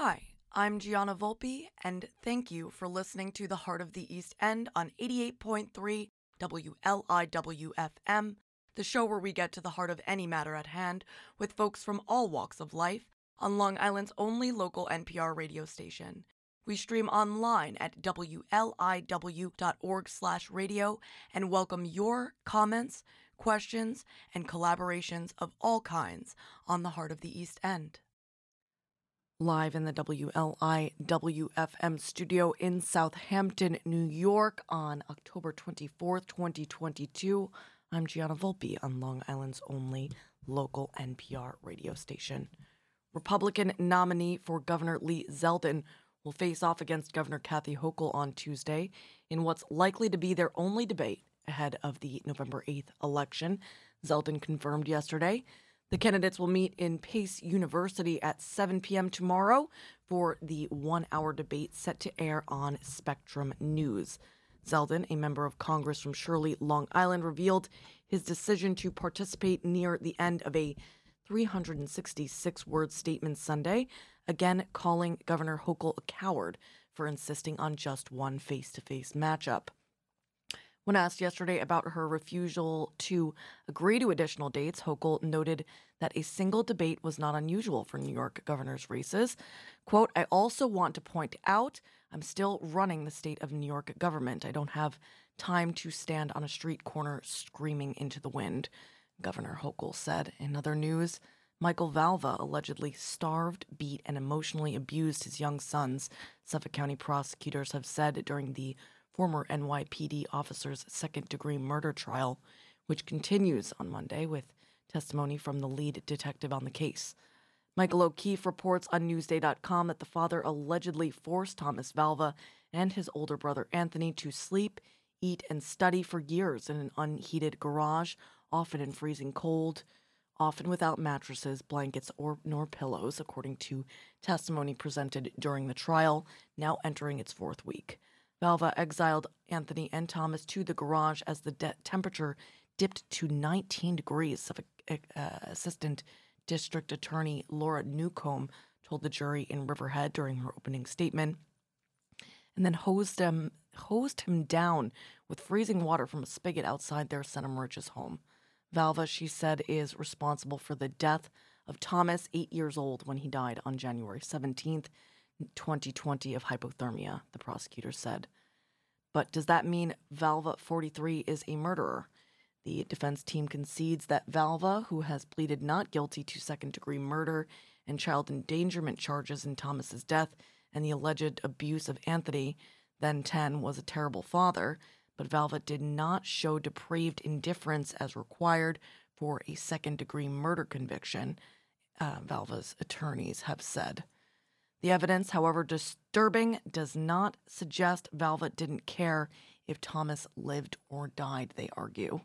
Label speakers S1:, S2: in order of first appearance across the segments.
S1: Hi, I'm Gianna Volpe, and thank you for listening to The Heart of the East End on 88.3 WLIWFM, the show where we get to the heart of any matter at hand with folks from all walks of life on Long Island's only local NPR radio station. We stream online at wliw.org/radio and welcome your comments, questions, and collaborations of all kinds on the Heart of the East End. Live in the WLIWFM studio in Southampton, New York on October 24th, 2022. I'm Gianna Volpe on Long Island's only local NPR radio station. Republican nominee for Governor Lee Zeldin will face off against Governor Kathy Hochul on Tuesday in what's likely to be their only debate ahead of the November 8th election. Zeldin confirmed yesterday. The candidates will meet in Pace University at 7 p.m. tomorrow for the one hour debate set to air on Spectrum News. Zeldin, a member of Congress from Shirley, Long Island, revealed his decision to participate near the end of a 366 word statement Sunday, again calling Governor Hochul a coward for insisting on just one face to face matchup. When asked yesterday about her refusal to agree to additional dates, Hochul noted that a single debate was not unusual for New York governor's races. Quote, I also want to point out I'm still running the state of New York government. I don't have time to stand on a street corner screaming into the wind, Governor Hochul said. In other news, Michael Valva allegedly starved, beat, and emotionally abused his young sons, Suffolk County prosecutors have said during the former NYPD officer's second degree murder trial, which continues on Monday with testimony from the lead detective on the case. Michael O'Keefe reports on Newsday.com that the father allegedly forced Thomas Valva and his older brother Anthony to sleep, eat, and study for years in an unheated garage, often in freezing cold, often without mattresses, blankets, or nor pillows, according to testimony presented during the trial, now entering its fourth week. Valva exiled Anthony and Thomas to the garage as the de- temperature dipped to 19 degrees. Uh, Assistant District Attorney Laura Newcomb told the jury in Riverhead during her opening statement, and then hosed him hosed him down with freezing water from a spigot outside their Center Moriches home. Valva, she said, is responsible for the death of Thomas, eight years old, when he died on January 17th 2020 of hypothermia, the prosecutor said. But does that mean Valva 43 is a murderer? The defense team concedes that Valva, who has pleaded not guilty to second degree murder and child endangerment charges in Thomas's death and the alleged abuse of Anthony, then 10, was a terrible father, but Valva did not show depraved indifference as required for a second degree murder conviction, uh, Valva's attorneys have said. The evidence, however disturbing, does not suggest Valva didn't care if Thomas lived or died, they argue.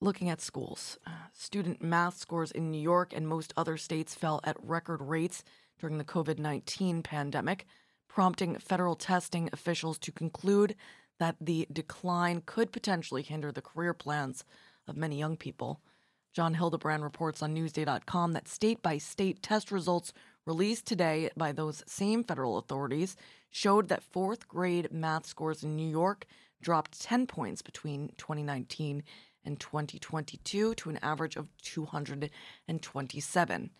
S1: Looking at schools, student math scores in New York and most other states fell at record rates during the COVID 19 pandemic, prompting federal testing officials to conclude that the decline could potentially hinder the career plans of many young people. John Hildebrand reports on Newsday.com that state by state test results released today by those same federal authorities showed that fourth grade math scores in New York dropped 10 points between 2019 and 2022 to an average of 227.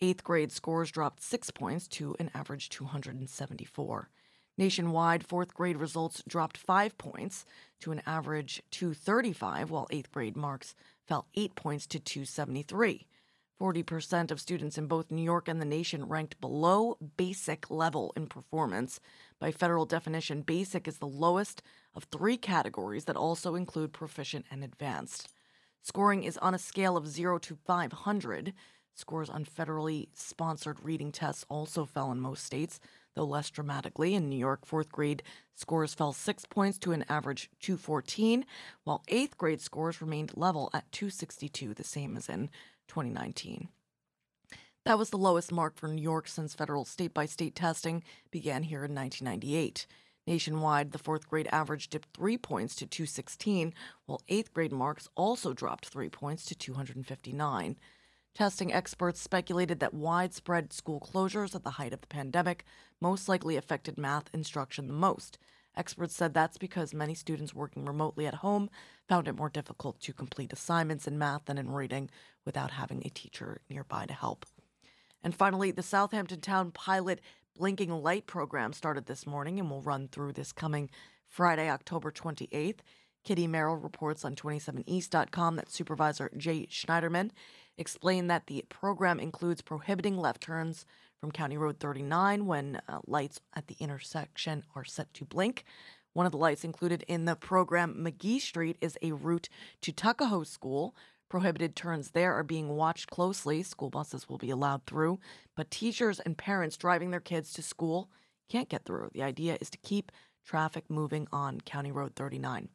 S1: Eighth grade scores dropped six points to an average 274. Nationwide, fourth grade results dropped five points to an average 235, while eighth grade marks fell eight points to 273. 40% of students in both New York and the nation ranked below basic level in performance. By federal definition, basic is the lowest of three categories that also include proficient and advanced. Scoring is on a scale of 0 to 500. Scores on federally sponsored reading tests also fell in most states, though less dramatically. In New York, fourth grade scores fell six points to an average 214, while eighth grade scores remained level at 262, the same as in 2019. That was the lowest mark for New York since federal state by state testing began here in 1998. Nationwide, the fourth grade average dipped three points to 216, while eighth grade marks also dropped three points to 259. Testing experts speculated that widespread school closures at the height of the pandemic most likely affected math instruction the most. Experts said that's because many students working remotely at home found it more difficult to complete assignments in math than in reading without having a teacher nearby to help. And finally, the Southampton Town pilot blinking light program started this morning and will run through this coming Friday, October 28th. Kitty Merrill reports on 27east.com that Supervisor Jay Schneiderman explained that the program includes prohibiting left turns from County Road 39 when uh, lights at the intersection are set to blink. One of the lights included in the program, McGee Street, is a route to Tuckahoe School. Prohibited turns there are being watched closely. School buses will be allowed through, but teachers and parents driving their kids to school can't get through. The idea is to keep traffic moving on County Road 39.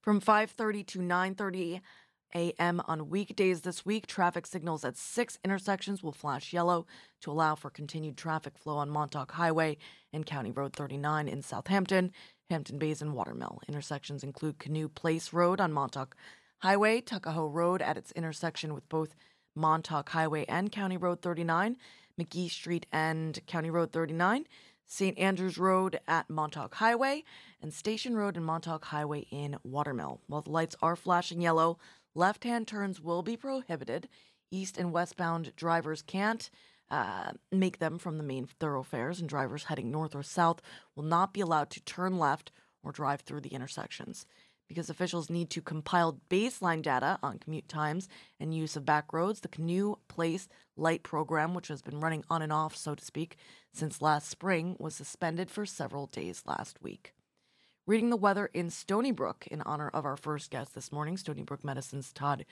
S1: From 5:30 to 9:30 a.m. on weekdays this week, traffic signals at six intersections will flash yellow to allow for continued traffic flow on Montauk Highway and County Road 39 in Southampton, Hampton Bays, and Watermill. Intersections include Canoe Place Road on Montauk Highway, Tuckahoe Road at its intersection with both Montauk Highway and County Road 39, McGee Street and County Road 39, St. Andrews Road at Montauk Highway, and Station Road and Montauk Highway in Watermill. While the lights are flashing yellow, left hand turns will be prohibited. East and westbound drivers can't uh, make them from the main thoroughfares, and drivers heading north or south will not be allowed to turn left or drive through the intersections. Because officials need to compile baseline data on commute times and use of back roads, the Canoe Place Light program, which has been running on and off, so to speak, since last spring, was suspended for several days last week. Reading the weather in Stony Brook in honor of our first guest this morning, Stony Brook Medicine's Todd,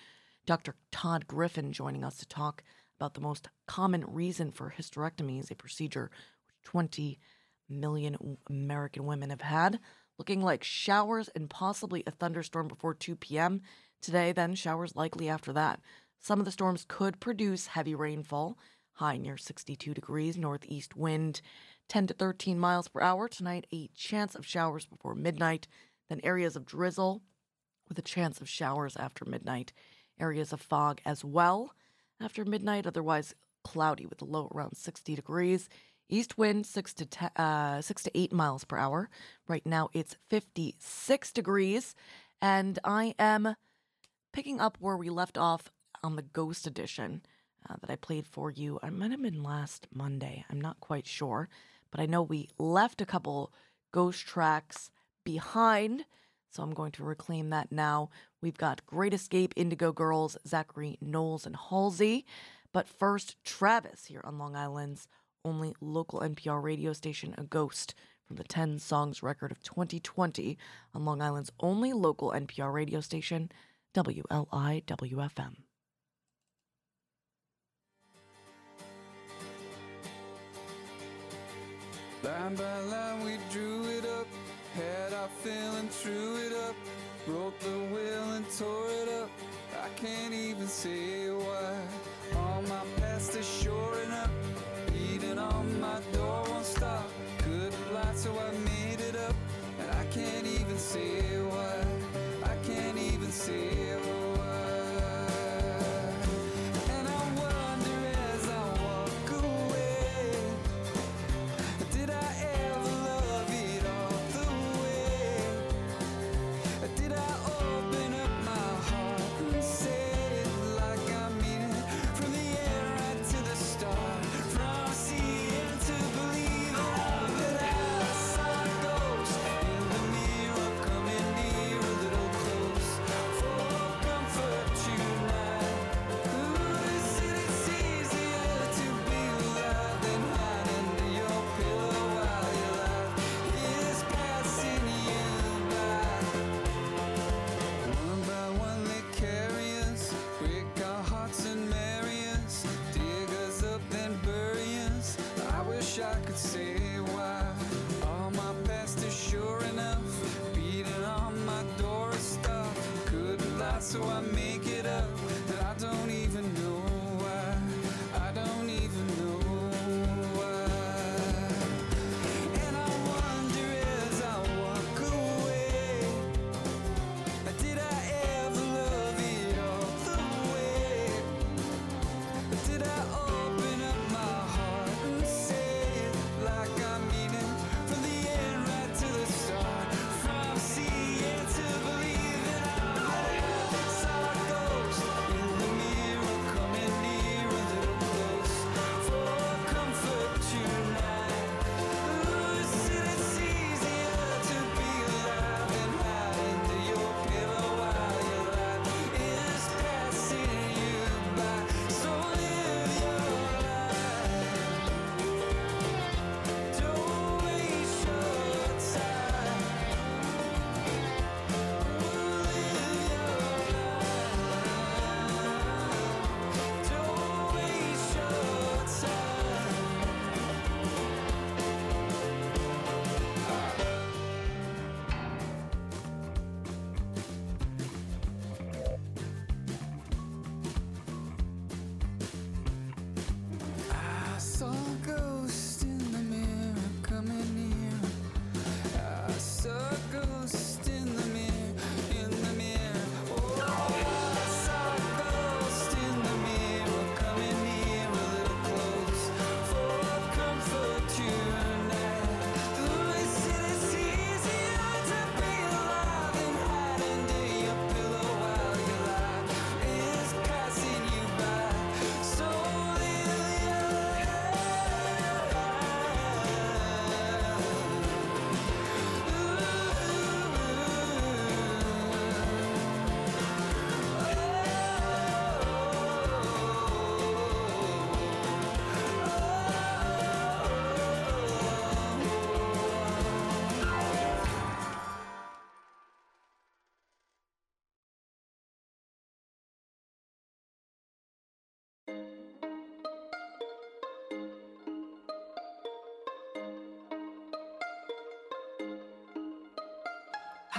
S1: Dr. Todd Griffin, joining us to talk about the most common reason for hysterectomies, a procedure which 20 million American women have had. Looking like showers and possibly a thunderstorm before 2 p.m. Today, then showers likely after that. Some of the storms could produce heavy rainfall, high near 62 degrees, northeast wind 10 to 13 miles per hour. Tonight, a chance of showers before midnight, then areas of drizzle with a chance of showers after midnight, areas of fog as well after midnight, otherwise cloudy with a low around 60 degrees. East wind six to ten, uh, six to eight miles per hour. Right now it's 56 degrees, and I am picking up where we left off on the Ghost Edition uh, that I played for you. I might have been last Monday. I'm not quite sure, but I know we left a couple ghost tracks behind. So I'm going to reclaim that now. We've got Great Escape, Indigo Girls, Zachary Knowles, and Halsey. But first, Travis here on Long Island's only local NPR radio station, A Ghost, from the 10 Songs record of 2020 on Long Island's only local NPR radio station, WLIWFM.
S2: Line by line, we drew it up, had our feeling, threw it up, wrote the will and tore it up. I can't even say why. All my past is shoring up beating on my door won't stop. Good light, so I made it up. And I can't even say why. I can't even say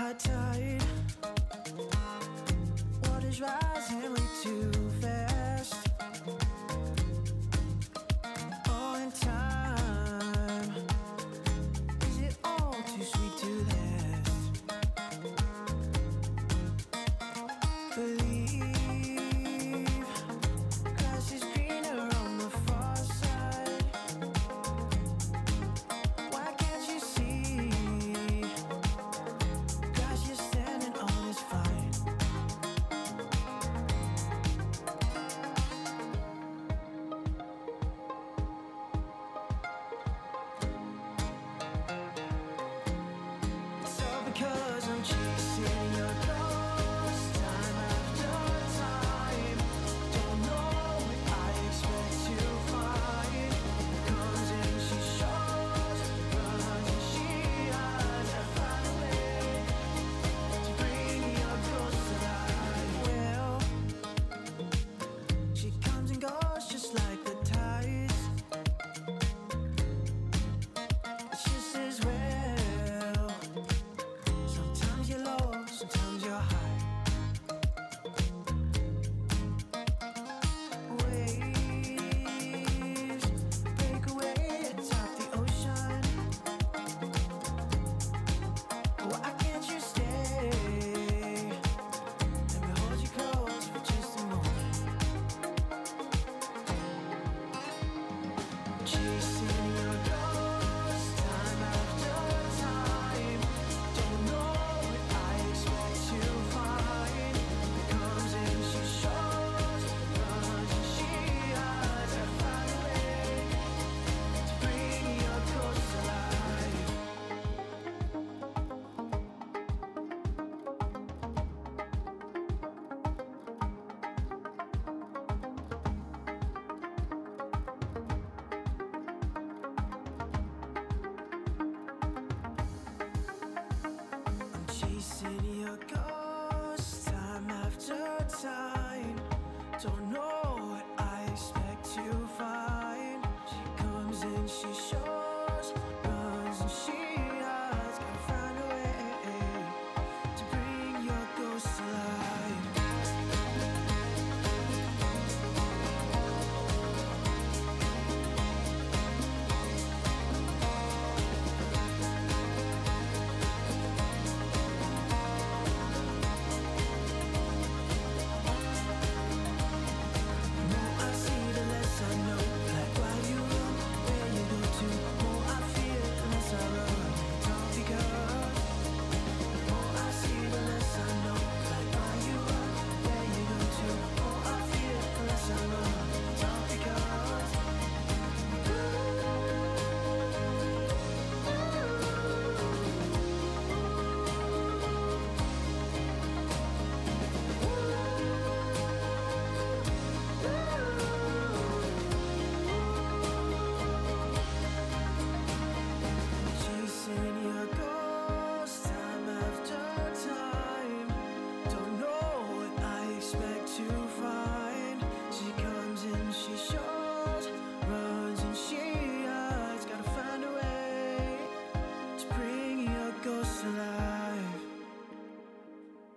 S3: high tide. Water's rising Because I'm chasing time. Don't know what I expect to find. She comes and she shows,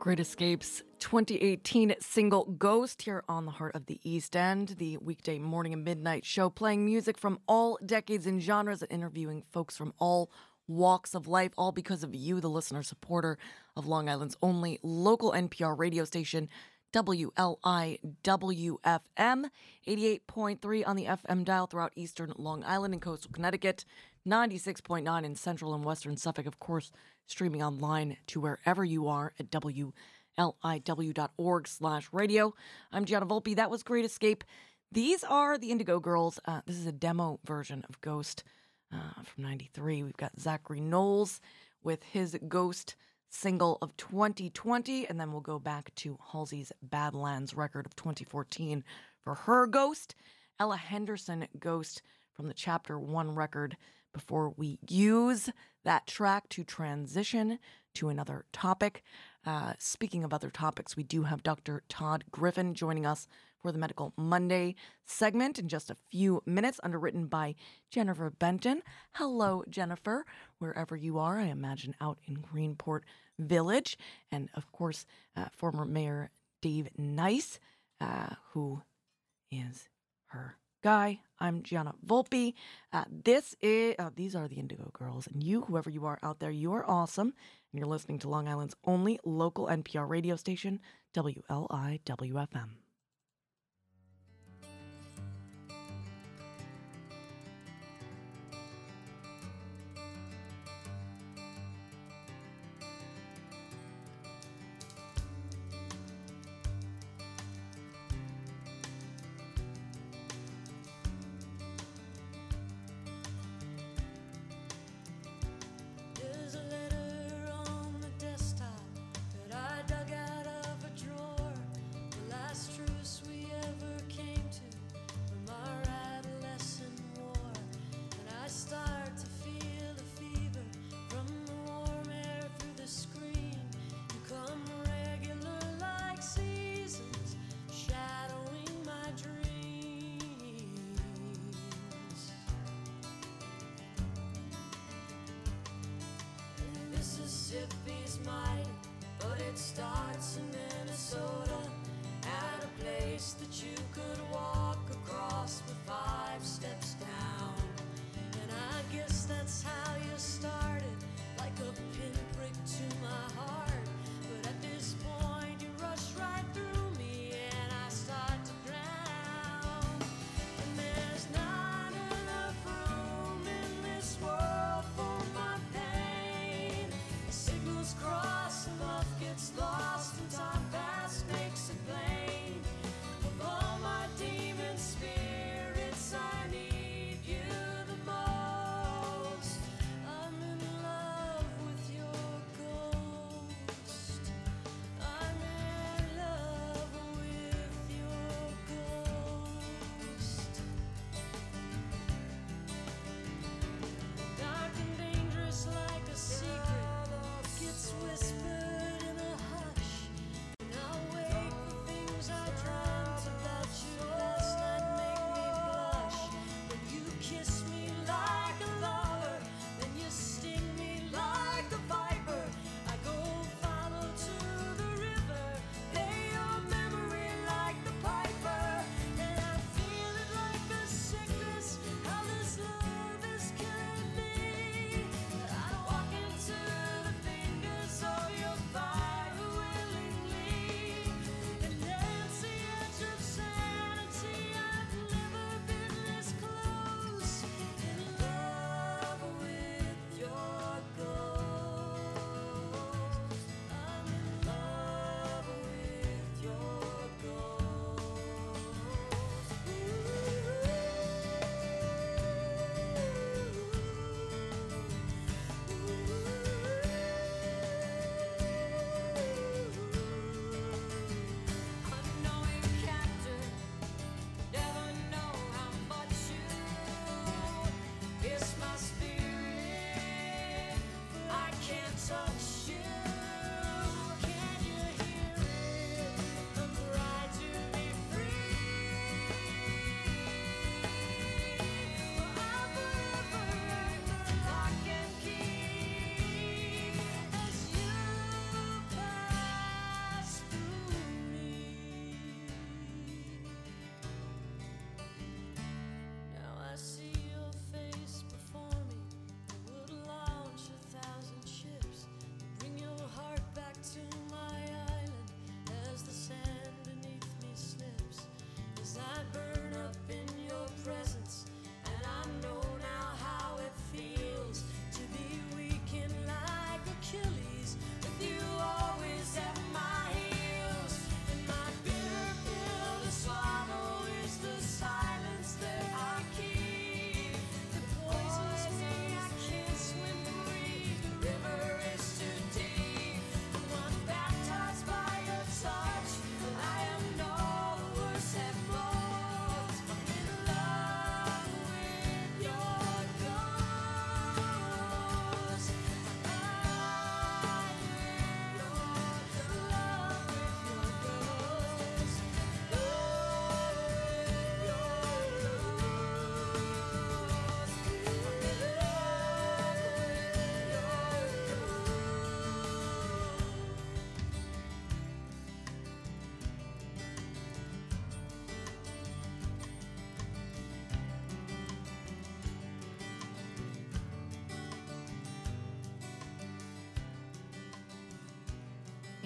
S1: Great Escapes 2018 single Ghost here on the Heart of the East End, the weekday morning and midnight show playing music from all decades and genres and interviewing folks from all walks of life, all because of you, the listener supporter of Long Island's only local NPR radio station. WLIWFM 88.3 on the FM dial throughout eastern Long Island and coastal Connecticut, 96.9 in central and western Suffolk, of course, streaming online to wherever you are at WLIW.org slash radio. I'm Gianna Volpe. That was Great Escape. These are the Indigo Girls. Uh, this is a demo version of Ghost uh, from 93. We've got Zachary Knowles with his Ghost single of 2020, and then we'll go back to Halsey's Badlands record of 2014 for her Ghost. Ella Henderson Ghost from the Chapter 1 record before we use that track to transition to another topic. Uh, speaking of other topics, we do have Dr. Todd Griffin joining us for the Medical Monday segment in just a few minutes, underwritten by Jennifer Benton. Hello, Jennifer, wherever you are, I imagine out in Greenport
S4: Village. And of course, uh, former Mayor Dave Nyce, uh, who is her guy. I'm Gianna Volpe. Uh, this is uh, these are the Indigo Girls, and you, whoever you are out there, you are awesome, and you're listening to Long Island's only local NPR radio station, WLIWFM.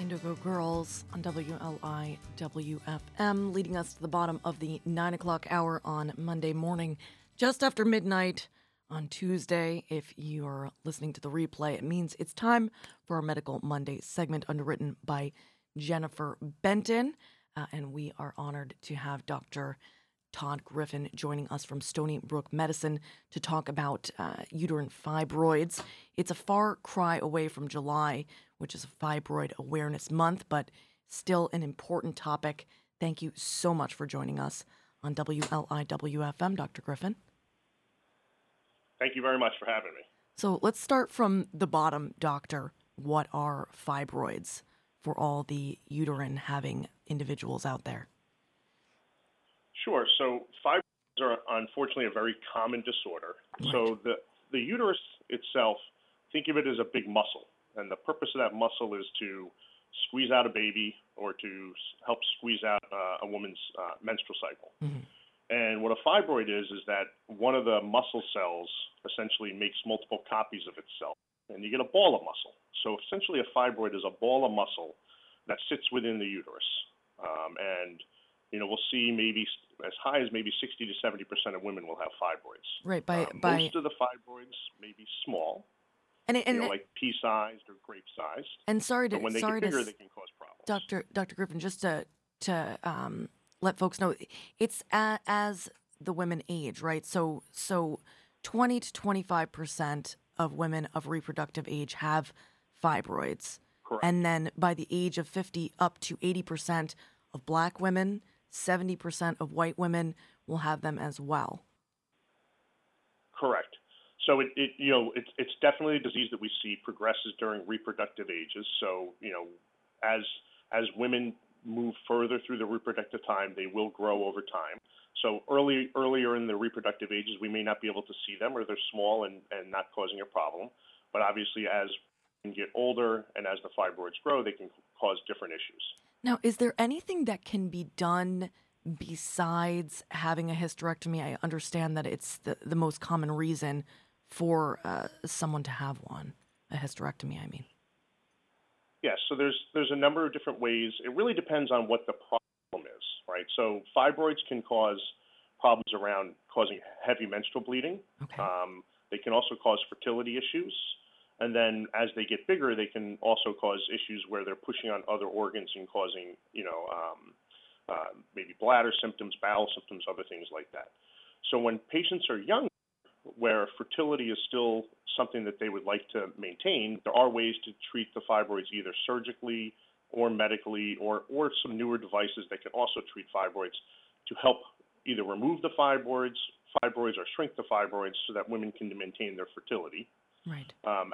S1: Indigo Girls on WLI WFM, leading us to the bottom of the 9 o'clock hour on Monday morning, just after midnight on Tuesday. If you're listening to the replay, it means it's time for our Medical Monday segment underwritten by Jennifer Benton. Uh, and we are honored to have Dr. Todd Griffin joining us from Stony Brook Medicine to talk about uh, uterine fibroids. It's a far cry away from July, which is a fibroid awareness month, but still an important topic. Thank you so much for joining us on WLIWFM, Dr. Griffin.
S5: Thank you very much for having me.
S1: So let's start from the bottom, doctor. What are fibroids for all the uterine having individuals out there?
S5: Sure. So fibroids are unfortunately a very common disorder.
S1: Right.
S5: So the the uterus itself, think of it as a big muscle, and the purpose of that muscle is to squeeze out a baby or to help squeeze out uh, a woman's uh, menstrual cycle. And what a fibroid is is that one of the muscle cells essentially makes multiple copies of itself, and you get a ball of muscle. So essentially, a fibroid is a ball of muscle that sits within the uterus, um, and you know we'll see maybe as high as maybe 60 to 70 percent of women will have fibroids.
S1: Right, by,
S5: Um,
S1: by
S5: most of the fibroids may be small,
S1: and, and,
S5: you know, like pea-sized or grape-sized.
S1: and sorry to
S5: But when they
S1: sorry
S5: get
S1: to
S5: bigger,
S1: s-
S5: they can cause problems.
S1: Dr. Dr. Griffin, just to to um, let folks know, it's a, as the women age, right? So so twenty to twenty five percent of women of reproductive age have fibroids,
S5: Correct.
S1: and then by the age of fifty, up to eighty percent of Black women, seventy percent of white women will have them as well.
S5: Correct. So it, you know it's it's definitely a disease that we see progresses during reproductive ages. So you know as as women move further through the reproductive time, they will grow over time. So early earlier in the reproductive ages, we may not be able to see them, or they're small and and not causing a problem. But obviously, as we get older and as the fibroids grow, they can cause different issues.
S1: Now, is there anything that can be done besides having a hysterectomy? I understand that it's the, the most common reason for uh, someone to have one, a hysterectomy, I mean.
S5: Yes, so there's there's a number of different ways. It really depends on what the problem is, right? So fibroids can cause problems around causing heavy menstrual bleeding.
S1: Okay.
S5: Um, they can also cause fertility issues, and then as they get bigger, they can also cause issues where they're pushing on other organs and causing, you know, um, uh, maybe bladder symptoms, bowel symptoms, other things like that. So when patients are young, where fertility is still something that they would like to maintain, there are ways to treat the fibroids either surgically or medically or, or some newer devices that can also treat fibroids to help either remove the fibroids, fibroids or shrink the fibroids so that women can maintain their fertility.
S1: Right.
S5: Um,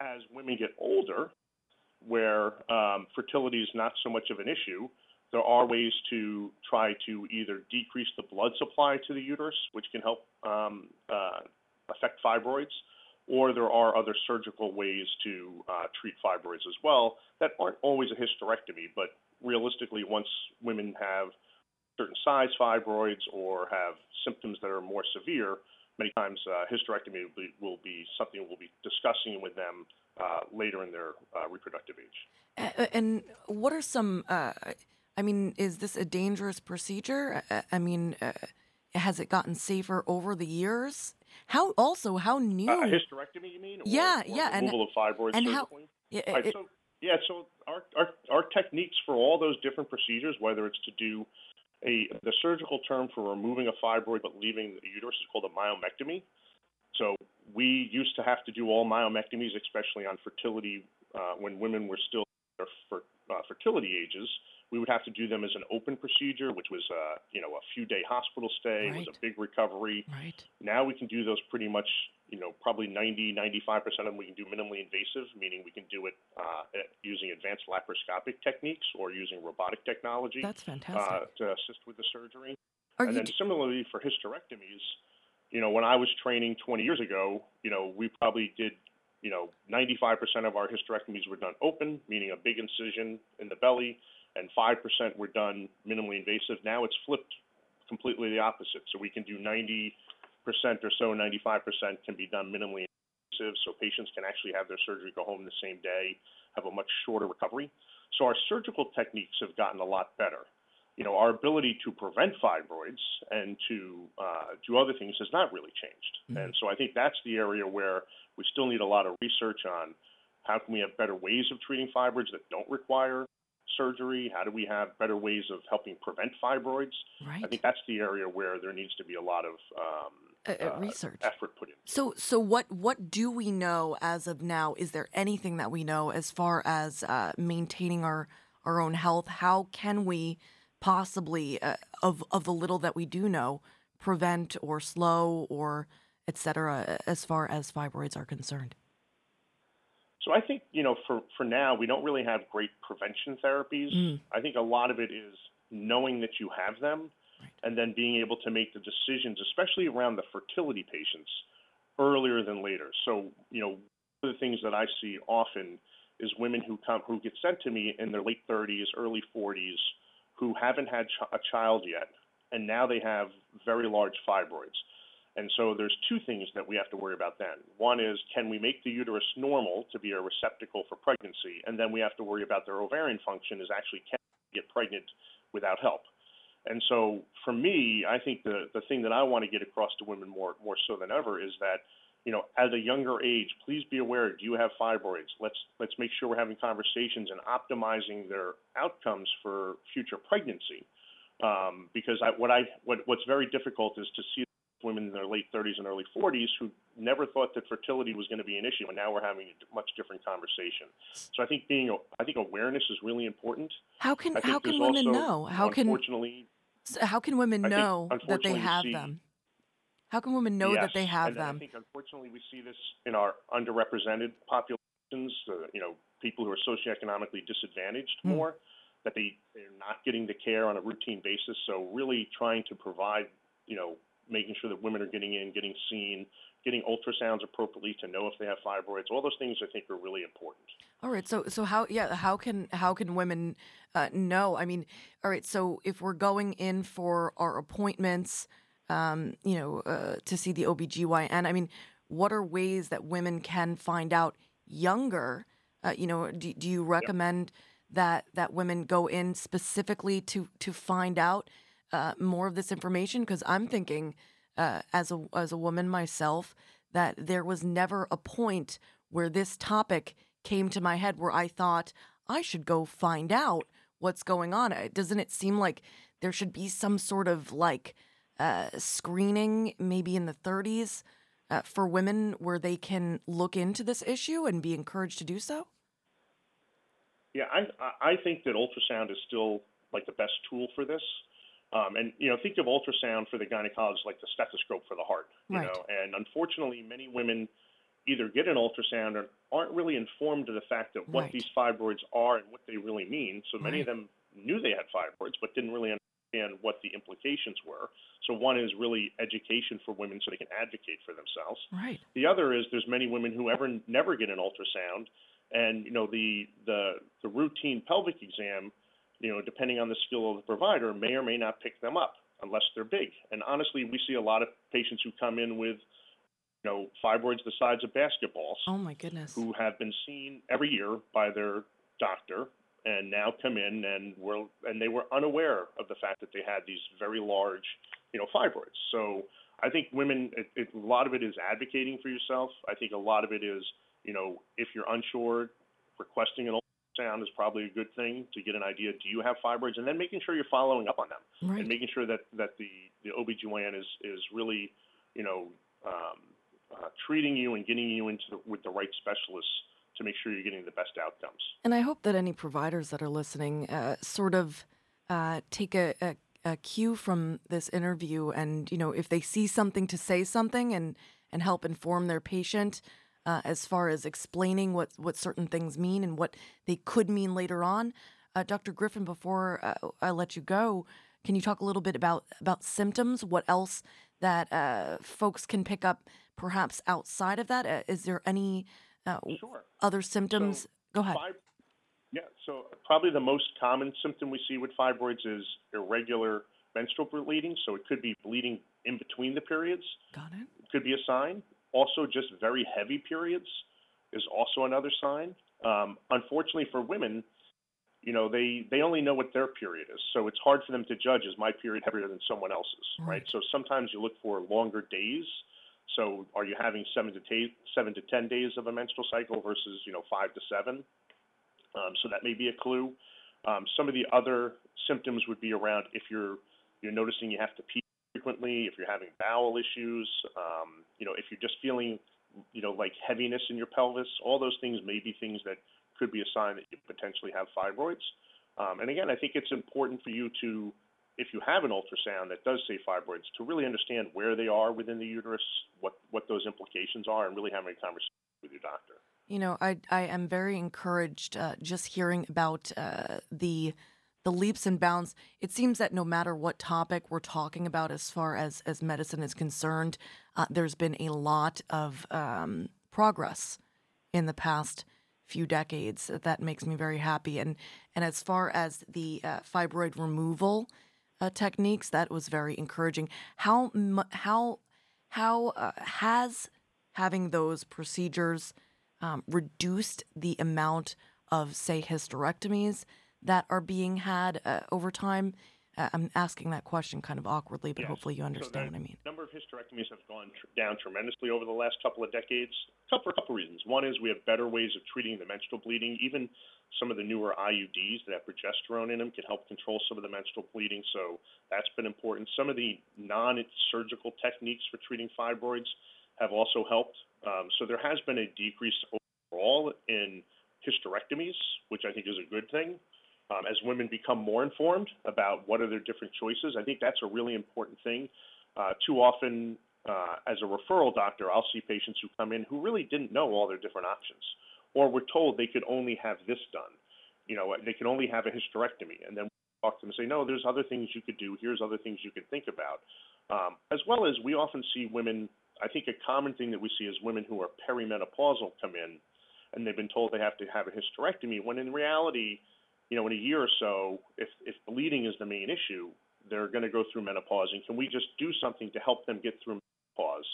S5: as women get older, where um, fertility is not so much of an issue, there are ways to try to either decrease the blood supply to the uterus, which can help um, uh, affect fibroids, or there are other surgical ways to uh, treat fibroids as well that aren't always a hysterectomy, but realistically, once women have certain size fibroids or have symptoms that are more severe, many times uh, hysterectomy will be, will be something we'll be discussing with them uh, later in their uh, reproductive age.
S1: And what are some, uh, I mean, is this a dangerous procedure? I- I mean, uh, has it gotten safer over the years? How, also, how new?
S5: Uh, a hysterectomy, you mean? Or,
S1: Yeah,
S5: or
S1: yeah, and-
S5: Removal of fibroids
S1: and how- Yeah,
S5: Right,
S1: it-
S5: so yeah, so our, our our techniques for all those different procedures, whether it's to do a the surgical term for removing a fibroid but leaving the uterus is called a myomectomy. So we used to have to do all myomectomies, especially on fertility uh, when women were still their uh, fertility ages. We would have to do them as an open procedure, which was uh, you know a few day hospital stay. It was a big recovery.
S1: right.
S5: Now we can do those pretty much, you know, probably 90, 95% of them we can do minimally invasive, meaning we can do it uh, using advanced laparoscopic techniques or using robotic technology
S1: That's fantastic.
S5: uh, to assist with the surgery.
S1: Are
S5: and then
S1: d-
S5: similarly for hysterectomies, you know, when I was training 20 years ago, you know, we probably did, you know, 95% of our hysterectomies were done open, meaning a big incision in the belly, and 5% were done minimally invasive. Now it's flipped completely the opposite. So we can do 90% or so, 95% can be done minimally invasive so patients can actually have their surgery, go home the same day, have a much shorter recovery. So our surgical techniques have gotten a lot better. You know, our ability to prevent fibroids and to uh, do other things has not really changed.
S1: Mhm.
S5: And so I think that's the area where we still need a lot of research on how can we have better ways of treating fibroids that don't require surgery? How do we have better ways of helping prevent fibroids?
S1: Right.
S5: I think that's the area where there needs to be a lot of um,
S1: Uh, uh, research.
S5: effort put in.
S1: So, so what what do we know as of now? Is there anything that we know as far as uh, maintaining our our own health? How can we possibly, uh, of of the little that we do know, prevent or slow or et cetera, as far as fibroids are concerned?
S5: So I think you know for for now we don't really have great prevention therapies.
S1: Mm.
S5: I think a lot of it is knowing that you have them,
S1: Right.
S5: and then being able to make the decisions, especially around the fertility patients, earlier than later. So you know one of the things that I see often is women who come who get sent to me in their late 30s, early 40s, who haven't had ch- a child yet, and now they have very large fibroids. And so there's two things that we have to worry about then. One is can we make the uterus normal to be a receptacle for pregnancy? And then we have to worry about their ovarian function is actually can get pregnant without help. And so for me, I think the, the thing that I want to get across to women more more so than ever is that, you know, at a younger age, please be aware, do you have fibroids? Let's let's make sure we're having conversations and optimizing their outcomes for future pregnancy. Um, because I, what I what, what's very difficult is to see women in their late 30s and early 40s who never thought that fertility was going to be an issue, and now we're having a much different conversation. So I think being I think awareness is really important.
S1: How can how can women
S5: also,
S1: know? How can
S5: unfortunately
S1: how can women know that they have
S5: see-
S1: them? How can women know that they have
S5: and
S1: them?
S5: I think unfortunately we see this in our underrepresented populations, uh, you know, people who are socioeconomically disadvantaged
S1: Hmm.
S5: more, that they, they're not getting the care on a routine basis. So really trying to provide, you know, making sure that women are getting in, getting seen, getting ultrasounds appropriately to know if they have fibroids. All those things I think are really important.
S1: All right. So so how yeah how can how can women uh, know? I mean, all right. So if we're going in for our appointments, um, you know, uh, to see the OBGYN, I mean, what are ways that women can find out younger? Uh, you know, do, do you recommend that that women go in specifically to to find out uh, more of this information? Because I'm thinking, uh, as a as a woman myself, that there was never a point where this topic came to my head where I thought I should go find out what's going on. Uh, Doesn't it seem like there should be some sort of like uh, screening, maybe in the 30s, uh, for women where they can look into this issue and be encouraged to do so?
S5: Yeah, I I think that ultrasound is still like the best tool for this. Um, and you know, think of ultrasound for the gynecologist like the stethoscope for the heart. You
S1: Right.
S5: know, and unfortunately, many women either get an ultrasound or aren't really informed of the fact that what
S1: Right.
S5: these fibroids are and what they really mean. So many of them knew they had fibroids, but didn't really understand what the implications were. So one is really education for women so they can advocate for themselves.
S1: Right.
S5: The other is there's many women who ever never get an ultrasound, and you know the the the routine pelvic exam, you know, depending on the skill of the provider, may or may not pick them up unless they're big. And honestly, we see a lot of patients who come in with, you know, fibroids the size of basketballs
S1: Oh my goodness.
S5: who have been seen every year by their doctor and now come in and were and they were unaware of the fact that they had these very large, you know, fibroids. So I think women, it, it, a lot of it is advocating for yourself. I think a lot of it is, you know, if you're unsure, requesting an ultrasound is probably a good thing to get an idea. Do you have fibroids? And then making sure you're following up on them
S1: Right.
S5: and making sure that, that the, the OBGYN is, is really, you know, um, uh, treating you and getting you into the, with the right specialists to make sure you're getting the best outcomes.
S1: And I hope that any providers that are listening uh, sort of uh, take a, a, a cue from this interview, and you know, if they see something, to say something and and help inform their patient uh, as far as explaining what what certain things mean and what they could mean later on. Uh, Dr. Griffin, before uh, I let you go, can you talk a little bit about about symptoms? What else that uh, folks can pick up, perhaps outside of that? Is there any uh,
S5: Sure.
S1: other symptoms? Go ahead.
S5: Fib- yeah, so probably the most common symptom we see with fibroids is irregular menstrual bleeding. So it could be bleeding in between the periods.
S1: Got it.
S5: It could be a sign. also, just very heavy periods is also another sign. Um, unfortunately for women, you know, they, they only know what their period is. So it's hard for them to judge, is my period heavier than someone else's, right?
S1: Right.
S5: So sometimes you look for longer days. So are you having seven to, ta- seven to 10 days of a menstrual cycle versus, you know, five to seven? Um, so that may be a clue. Um, some of the other symptoms would be around if you're, you're noticing you have to pee frequently, if you're having bowel issues, um, you know, if you're just feeling, you know, like heaviness in your pelvis, all those things may be things that could be a sign that you potentially have fibroids. Um, and again, I think it's important for you to, if you have an ultrasound that does say fibroids, to really understand where they are within the uterus, what, what those implications are, and really having a conversation with your doctor.
S1: You know, I I am very encouraged uh, just hearing about uh, the the leaps and bounds. It seems that no matter what topic we're talking about, as far as as medicine is concerned, uh, there's been a lot of um, progress in the past few decades. That makes me very happy. And and as far as the uh, fibroid removal uh, techniques, that was very encouraging. How how how uh, has having those procedures um, reduced the amount of, say, hysterectomies that are being had uh, over time? Uh, I'm asking that question kind of awkwardly, but
S5: Yes.
S1: hopefully you
S5: So
S1: understand
S5: the
S1: what I mean.
S5: The number of hysterectomies have gone tr- down tremendously over the last couple of decades. For a couple reasons. One is we have better ways of treating the menstrual bleeding. Even some of the newer IUDs that have progesterone in them can help control some of the menstrual bleeding. So that's been important. Some of the non-surgical techniques for treating fibroids have also helped. Um, so there has been a decrease overall in hysterectomies, which I think is a good thing. Um, as women become more informed about what are their different choices, I think that's a really important thing. Uh, too often, uh, as a referral doctor, I'll see patients who come in who really didn't know all their different options, or were told they could only have this done. You know, they could only have a hysterectomy, and then we talk to them and say, no, there's other things you could do. Here's other things you could think about. Um, as well as we often see women. I think a common thing that we see is women who are perimenopausal come in, and they've been told they have to have a hysterectomy. When in reality, you know, in a year or so, if, if bleeding is the main issue, they're going to go through menopause. And can we just do something to help them get through menopause?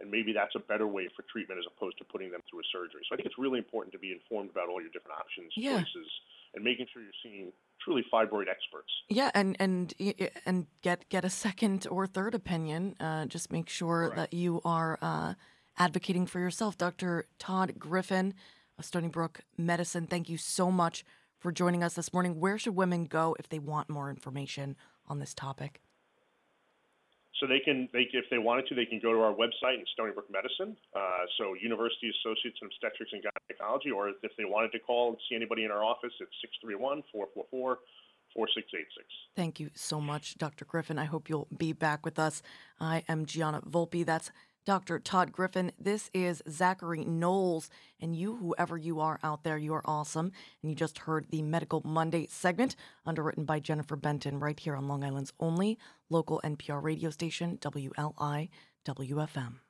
S5: And maybe that's a better way for treatment as opposed to putting them through a surgery. So I think it's really important to be informed about all your different options,
S1: Yeah.
S5: choices, and making sure you're seeing truly fibroid experts.
S1: Yeah, and and and get get a second or third opinion. Uh, just make sure
S5: Correct.
S1: that you are uh, advocating for yourself. Dr. Todd Griffin of Stony Brook Medicine, thank you so much for joining us this morning. Where should women go if they want more information on this topic?
S5: So they can, they, if they wanted to, they can go to our website in Stony Brook Medicine. Uh, so University Associates in Obstetrics and Gynecology, or if they wanted to call and see anybody in our office, it's 631-444-4686.
S1: Thank you so much, Dr. Griffin. I hope you'll be back with us. I am Gianna Volpe. That's Dr. Todd Griffin. This is Zachary Knowles. And you, whoever you are out there, you are awesome. And you just heard the Medical Monday segment, underwritten by Jennifer Benton, right here on Long Island's only local NPR radio station, WLI WFM.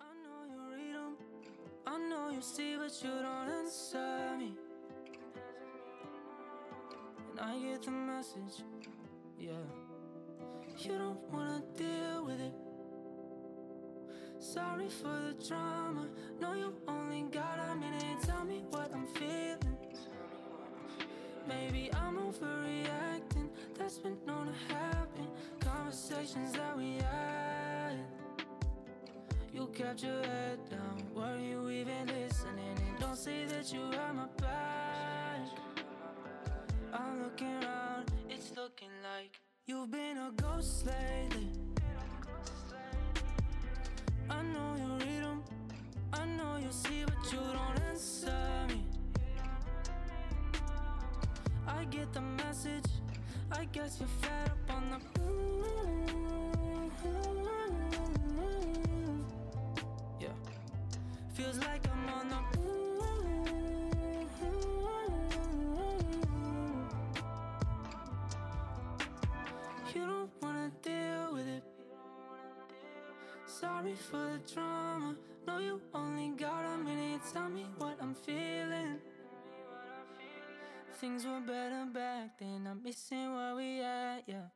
S6: I know you read 'em. I know you see, but you don't answer me. And I get the message, yeah. You don't wanna deal with it. Sorry for the drama. No, you only got a minute. Tell me what I'm feeling. Maybe I'm overreacting. That's been known to happen. Conversations that we had. You kept your head down. Were you even listening? And don't say that you had my back. I'm looking around. It's looking like you've been a ghost lately. I know you read 'em. I know you see, but you don't answer me. I get the message. I guess you're fed up on the. Yeah. Sorry for the drama. No, you only got a minute. Tell me what I'm feeling. Things were better back then. I'm missing where we at, yeah.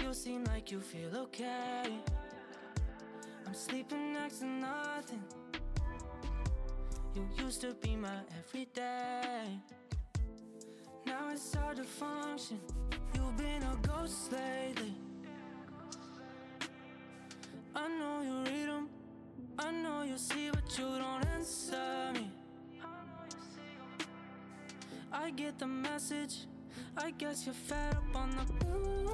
S6: You seem like you feel okay. I'm sleeping next to nothing. You used to be my everyday. Now it's hard to function. You've been a ghost lately. I know you read them. I know you see, but you don't answer me. I get the message. I guess you're fed up on the. Yeah.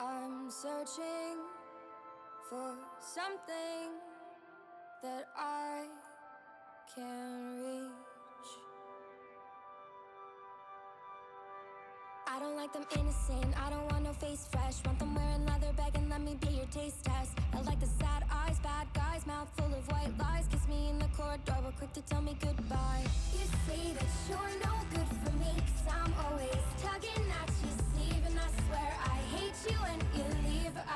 S6: I'm
S7: searching for something that I I don't like them innocent. I don't want no face fresh. Want them wearing leather bag and let me be your taste test. I like the sad eyes, bad guys, mouth full of white lies. Kiss me in the corridor, but quick to tell me goodbye. You say that you're no good for me, cause I'm always tugging at your sleeve. And I swear I hate you when you leave.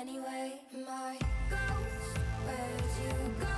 S7: Anyway. My ghost, where'd you go?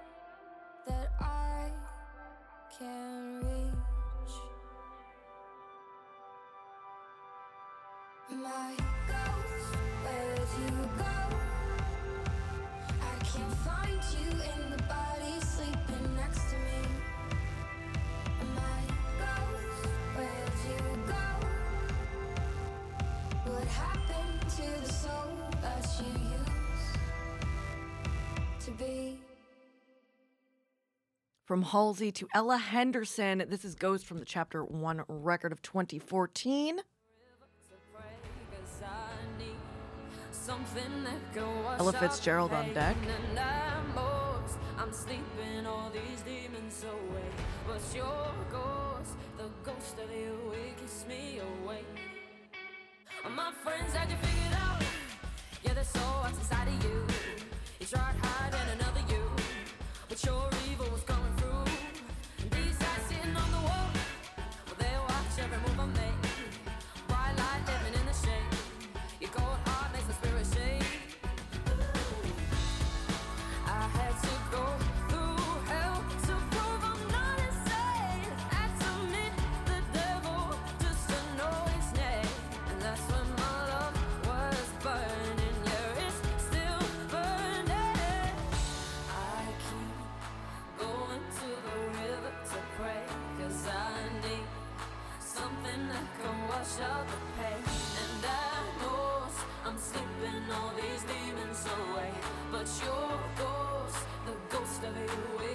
S7: can reach. My ghost, where'd you go? I can't find you in the body sleeping next to me. My ghost, where'd you go? What happened to the soul that you used to be?
S1: From Halsey to Ella Henderson, this is Ghost from the Chapter 1 record of 2014. Ella Fitzgerald on deck.
S4: I'm sleeping all these demons away. But your ghost, the ghost of you, it me oh awake. My friends had you figured out. Yeah, there's so what's inside of you. You tried hiding another you, but your evil was coming of the pain. And I I'm slipping all these demons away. But your ghost, the ghost of you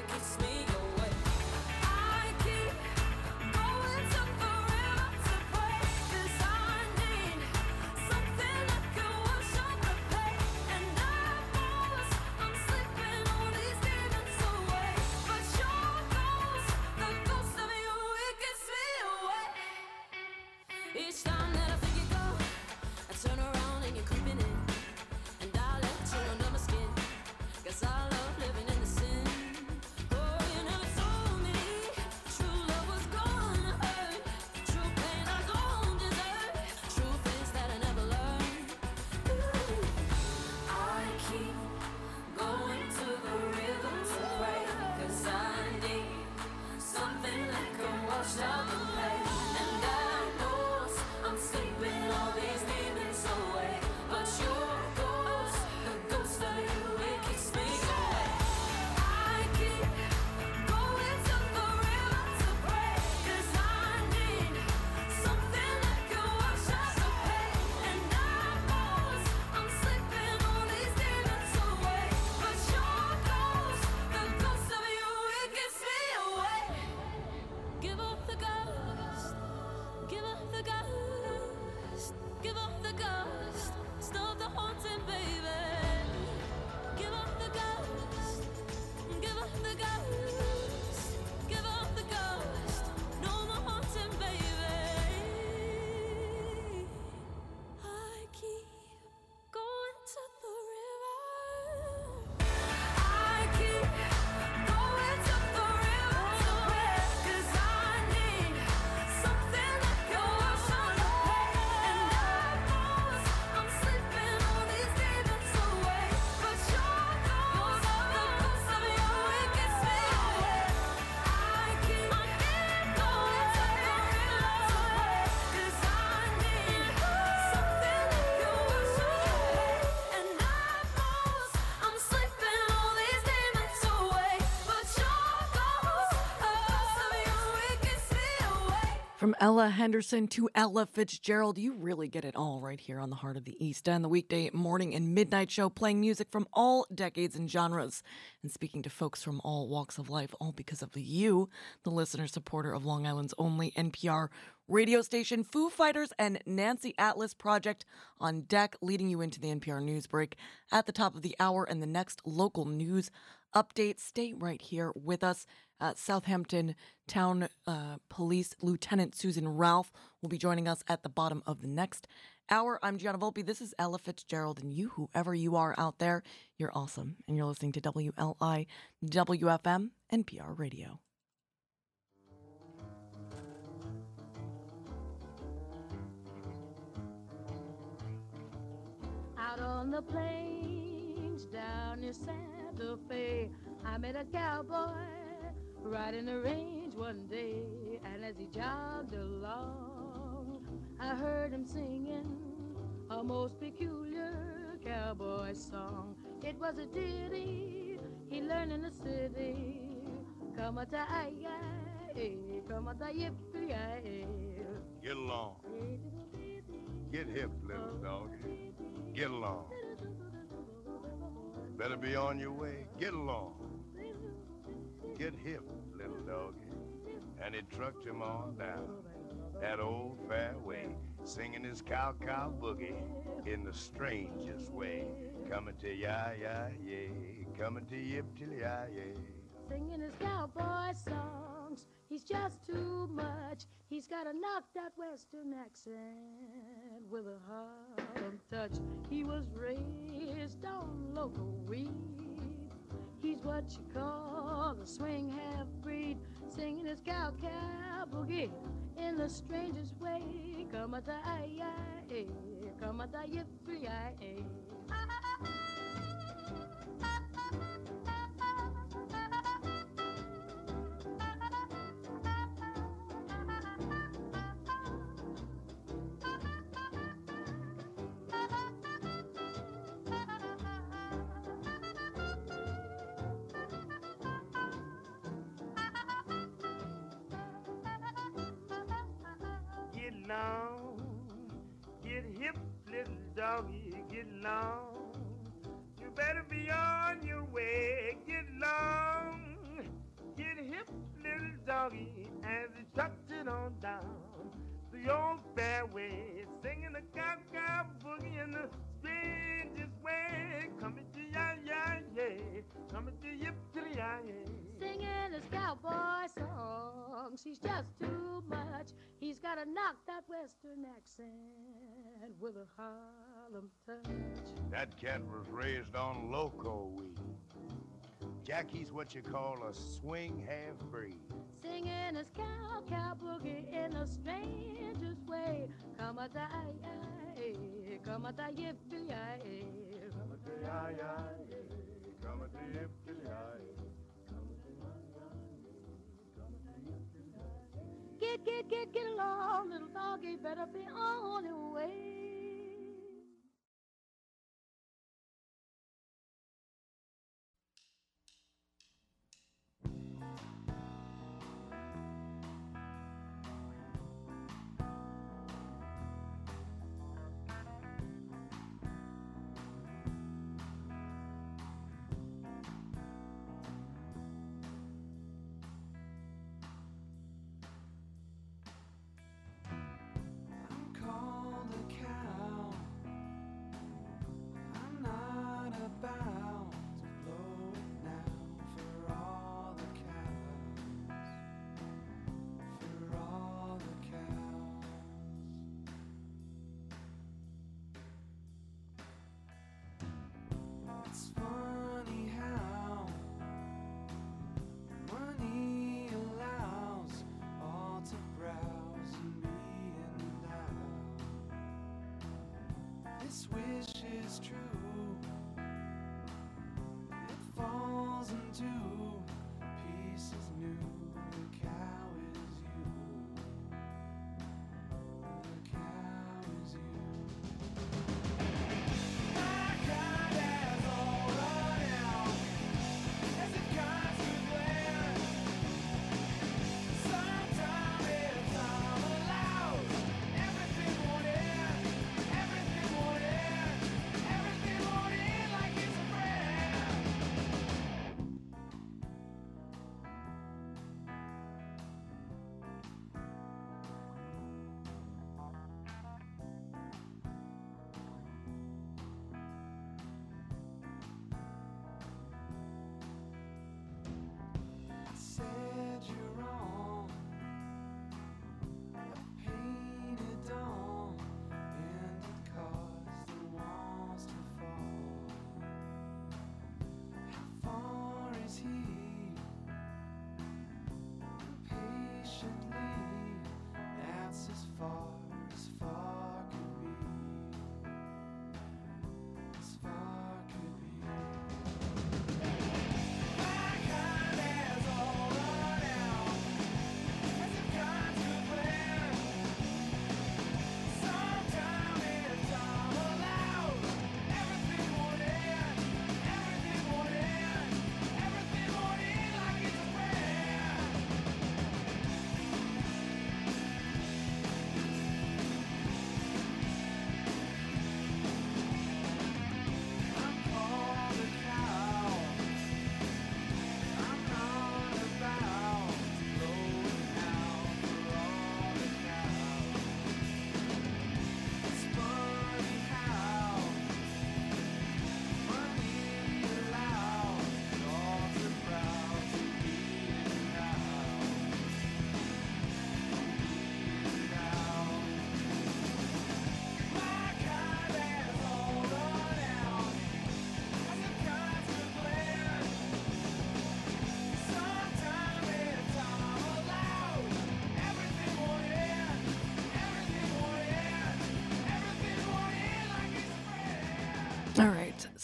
S1: From Ella Henderson to Ella Fitzgerald, you really get it all right here on the Heart of the East End, the weekday morning and midnight show, playing music from all decades and genres, and speaking to folks from all walks of life, all because of you, the listener supporter of Long Island's only NPR radio station, Foo Fighters and Nancy Atlas Project on deck, leading you into the NPR news break at the top of the hour and the next local news update. Stay right here with us. Uh, Southampton Town uh, Police Lieutenant Susan Ralph will be joining us at the bottom of the next hour. I'm Gianna Volpe. This is Ella Fitzgerald, and you, whoever you are out there, you're awesome. And you're listening to WLI WFM NPR Radio.
S8: Out on the plains down near Santa Fe, I met a cowboy riding the range one day. And as he jogged along, I heard him singing a most peculiar cowboy song. It was a ditty he learned in the city. Come ta come a ta
S9: Get along. Get hip, little dog. Get along. Better be on your way. Get along. Get hip, little doggy. And he trucked him on down that old fairway, singing his cow cow boogie in the strangest way. Coming to ya ya yay, coming to yip till ya yay.
S8: Singing his cowboy songs, he's just too much. He's got a knocked out western accent with a Harlem touch. He was raised on local weed. He's what you call a swing half breed, singing his cow cow boogie in the strangest way. Come a die, come a die,
S10: Get get hip, little doggy, get long. You better be on your way. Get long, get hip, little doggy, as he trucked it on down the old fairway, singing the cow cow boogie in the strangest way. Coming to ya ya yeah, coming to yip to the ya yeah.
S8: Singing his cowboy songs, he's just too much. He's got to knock that western accent with a Harlem touch.
S9: That cat was raised on loco weed. Jackie's what you call a swing half breed.
S8: Singing his cow cow boogie in the strangest way. Come a die, come a die, yippee
S9: Come ya ya come to yip till
S8: Get, get, get, get along, little doggy, better be on your way.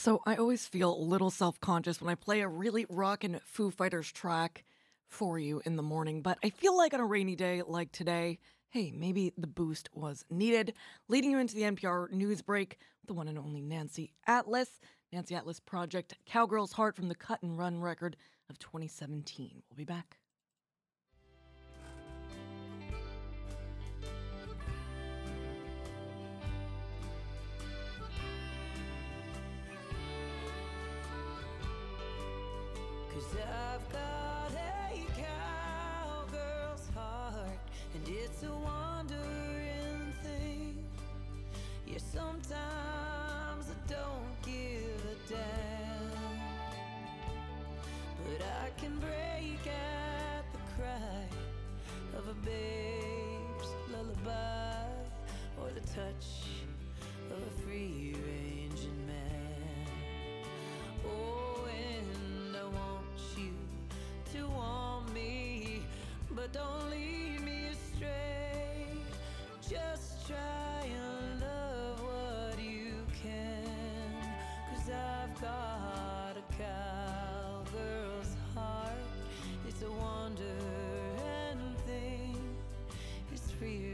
S1: So I always feel a little self conscious when I play a really rockin' Foo Fighters track for you in the morning, but I feel like on a rainy day like today, hey, maybe the boost was needed. Leading you into the NPR news break, the one and only Nancy Atlas. Nancy Atlas Project, Cowgirl's Heart from the Cut and Run record of 2017. We'll be back.
S4: Cause I've got a cowgirl's heart, and it's a wandering thing. Yeah, sometimes I don't give a damn, but I can break at the cry of a babe's lullaby or the touch of a free ranging man. Oh, want me, but don't lead me astray. Just try and love what you can, cause I've got a cowgirl's heart. It's a wandering thing, it's freer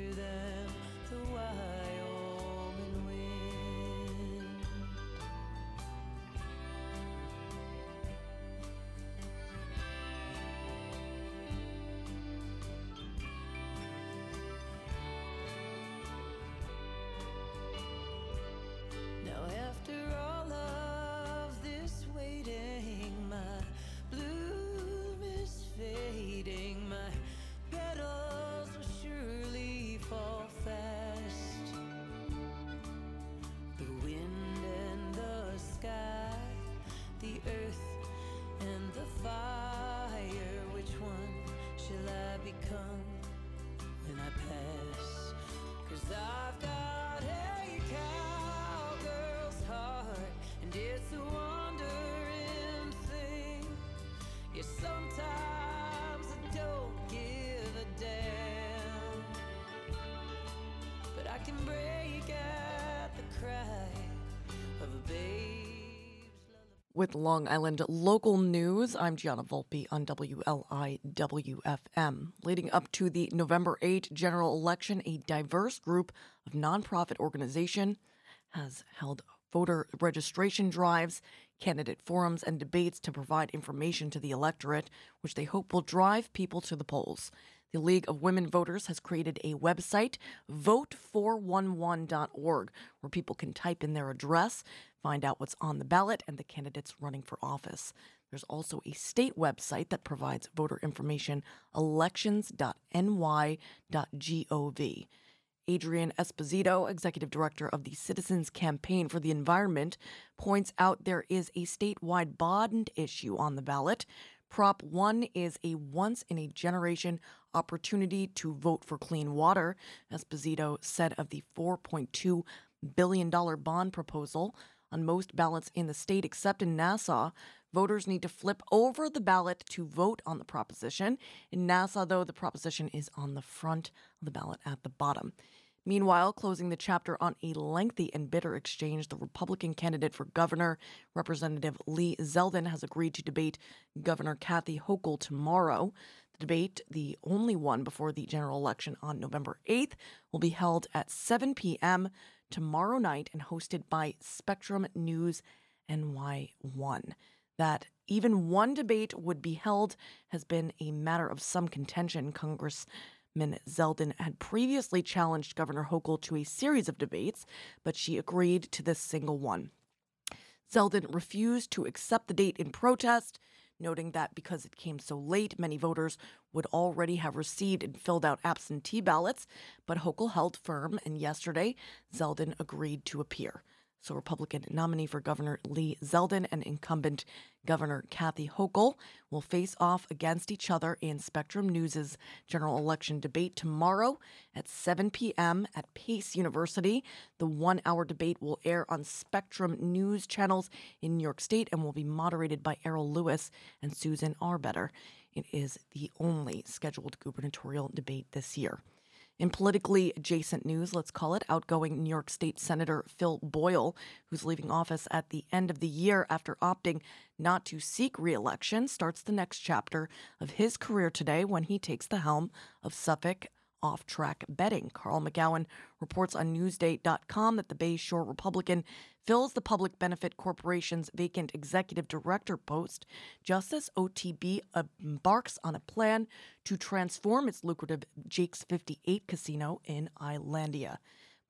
S1: With Long Island local news, I'm Gianna Volpe on WLIWFM. Leading up to the November 8 general election, a diverse group of nonprofit organization has held voter registration drives, candidate forums, and debates to provide information to the electorate, which they hope will drive people to the polls. The League of Women Voters has created a website, vote411.org, where people can type in their address, find out what's on the ballot, and the candidates running for office. There's also a state website that provides voter information, elections.ny.gov. Adrienne Esposito, executive director of the Citizens Campaign for the Environment, points out there is a statewide bond issue on the ballot. Prop 1 is a once in a generation opportunity to vote for clean water, Esposito said of the $4.2 billion bond proposal. On most ballots in the state, except in Nassau, voters need to flip over the ballot to vote on the proposition. In Nassau, though, the proposition is on the front of the ballot at the bottom. Meanwhile, closing the chapter on a lengthy and bitter exchange, the Republican candidate for governor, Representative Lee Zeldin, has agreed to debate Governor Kathy Hochul tomorrow. The debate, the only one before the general election on November 8th, will be held at 7 p.m. tomorrow night and hosted by Spectrum News NY1. That even one debate would be held has been a matter of some contention. Congressman Zeldin had previously challenged Governor Hochul to a series of debates, but she agreed to this single one. Zeldin refused to accept the date in protest, noting that because it came so late, many voters would already have received and filled out absentee ballots. But Hochul held firm, and yesterday, Zeldin agreed to appear. So, Republican nominee for Governor Lee Zeldin and incumbent Governor Kathy Hochul will face off against each other in Spectrum News's general election debate tomorrow at 7 p.m. at Pace University. The one hour debate will air on Spectrum News channels in New York State and will be moderated by Errol Louis and Susan Arbetter. It is the only scheduled gubernatorial debate this year. In politically adjacent news, let's call it, outgoing New York State Senator Phil Boyle, who's leaving office at the end of the year after opting not to seek reelection, starts the next chapter of his career today when he takes the helm of Suffolk off track betting. Carl MacGowan reports on Newsday.com that the Bay Shore Republican fills the Public Benefit Corporation's vacant executive director post just as OTB embarks on a plan to transform its lucrative Jake's 58 casino in Islandia.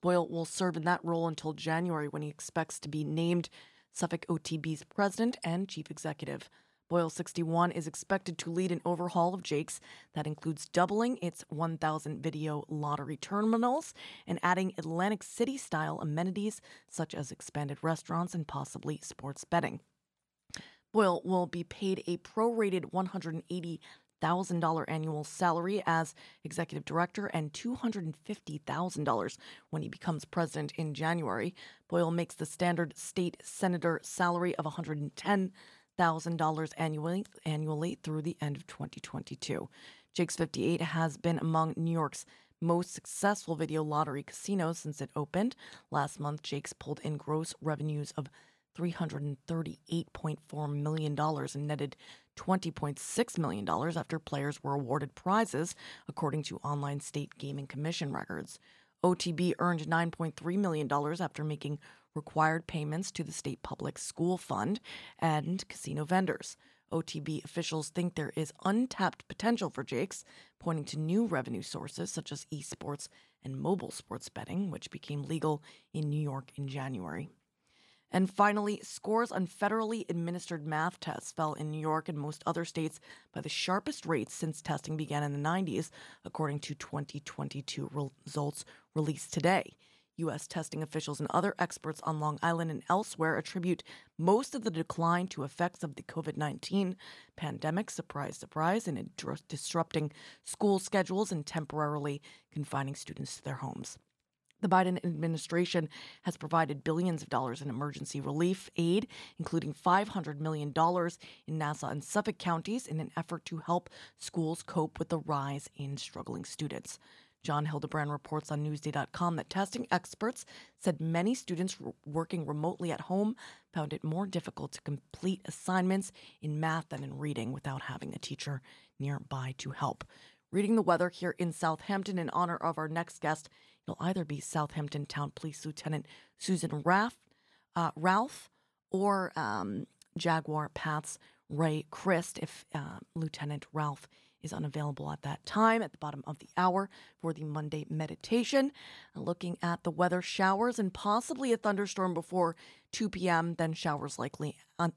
S1: Boyle will serve in that role until January when he expects to be named Suffolk OTB's president and chief executive. Boyle 61 is expected to lead an overhaul of Jake's that includes doubling its 1,000 video lottery terminals and adding Atlantic City style amenities such as expanded restaurants and possibly sports betting. Boyle will be paid a prorated 180 thousand dollar annual salary as executive director and two hundred and fifty thousand dollars when he becomes president in January. Boyle makes the standard state senator salary of one hundred and ten $1,000 annually, annually through the end of 2022. Jake's 58 has been among New York's most successful video lottery casinos since it opened. Last month, Jake's pulled in gross revenues of $338.4 million and netted $20.6 million after players were awarded prizes, according to online state gaming commission records. OTB earned $9.3 million after making required payments to the state public school fund and casino vendors. OTB officials think there is untapped potential for Jake's, pointing to new revenue sources such as esports and mobile sports betting, which became legal in New York in January. And finally, scores on federally administered math tests fell in New York and most other states by the sharpest rates since testing began in the 90s, according to 2022 results released today. U.S. testing officials and other experts on Long Island and elsewhere attribute most of the decline to effects of the COVID 19 pandemic, surprise, surprise, in disrupting school schedules and temporarily confining students to their homes. The Biden administration has provided billions of dollars in emergency relief aid, including $500 million in Nassau and Suffolk counties, in an effort to help schools cope with the rise in struggling students. John Hildebrand reports on Newsday.com that testing experts said many students working remotely at home found it more difficult to complete assignments in math than in reading without having a teacher nearby to help. Reading the weather here in Southampton in honor of our next guest, it'll either be Southampton Town Police Lieutenant Susan Raff, uh, Ralph or um, Jaguar Paths Ray Christ if uh, Lieutenant Ralph is unavailable at that time at the bottom of the hour for the Monday meditation. Looking at the weather, showers and possibly a thunderstorm before 2 p.m., then showers likely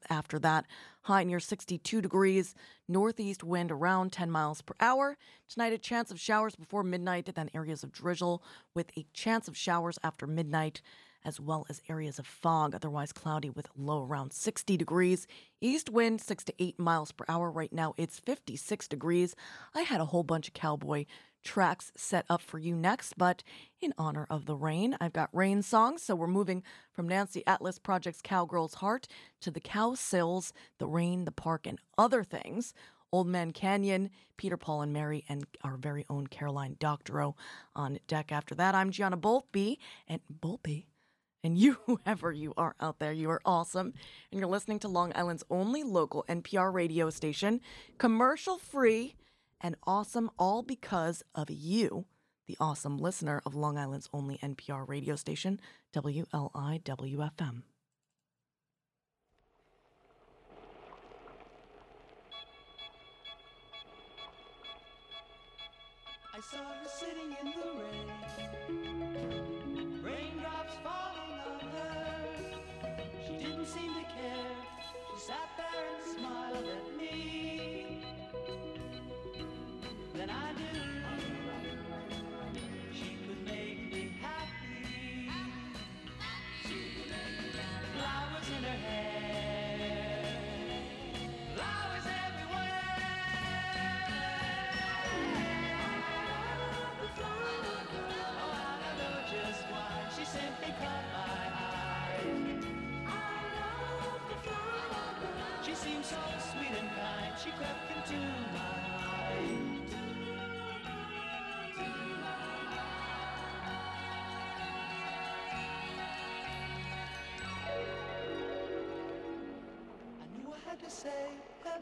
S1: after that. High near 62 degrees, northeast wind around 10 miles per hour. Tonight, a chance of showers before midnight, then areas of drizzle with a chance of showers after midnight as well as areas of fog, otherwise cloudy with low around 60 degrees. East wind 6 to 8 miles per hour. Right now it's 56 degrees. I had a whole bunch of cowboy tracks set up for you next, but in honor of the rain, I've got rain songs. So we're moving from Nancy Atlas Project's Cowgirl's Heart to the Cowsills, The Rain, The Park, and Other Things. Old Man Canyon, Peter, Paul, and Mary, and our very own Caroline Doctorow on deck. After that, I'm Gianna Volpe, and Volpe, and you, whoever you are out there, you are awesome. And you're listening to Long Island's only local NPR radio station, commercial free and awesome, all because of you, the awesome listener of Long Island's only NPR radio station, WLIWFM.
S3: I saw her sitting in the rain, She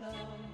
S3: love.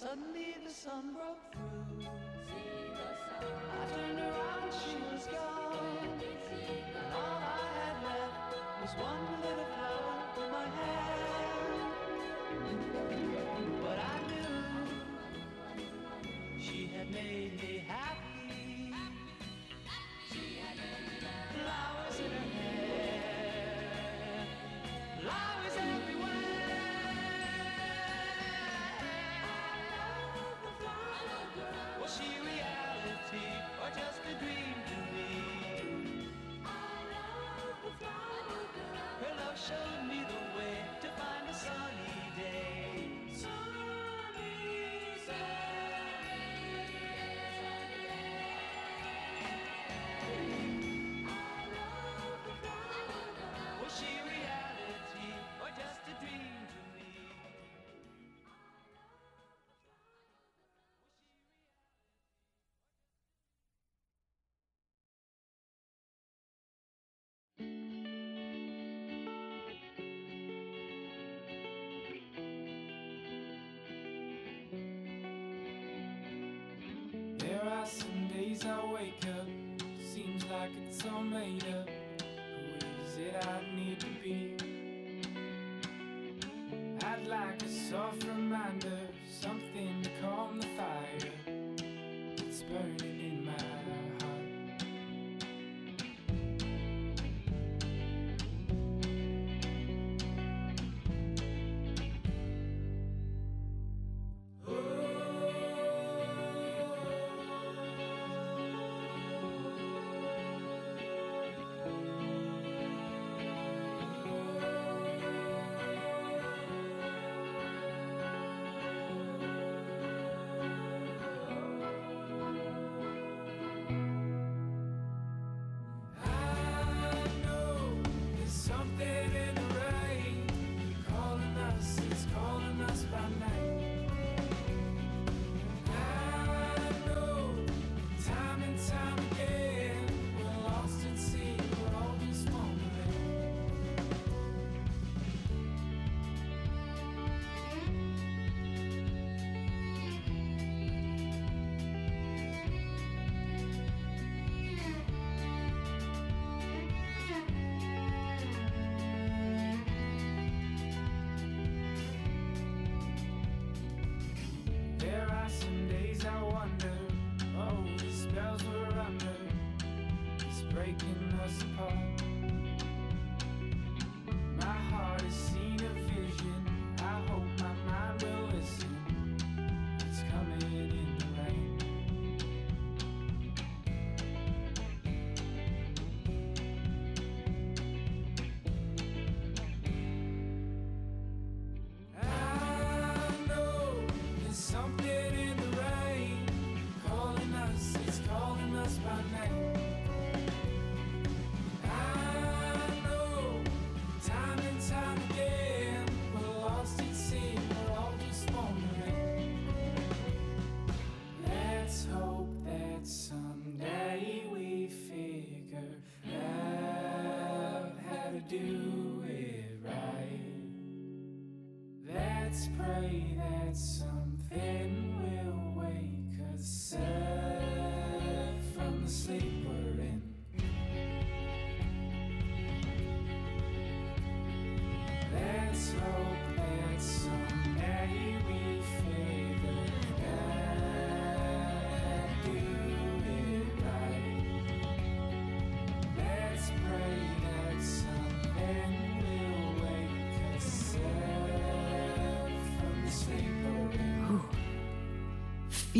S3: Suddenly the sun broke through. I turned around, she was gone. All I had left was one.
S11: days I wake up, seems like it's all made up. Who is it I need to be? I'd like a soft reminder, something to calm the fire that's burning.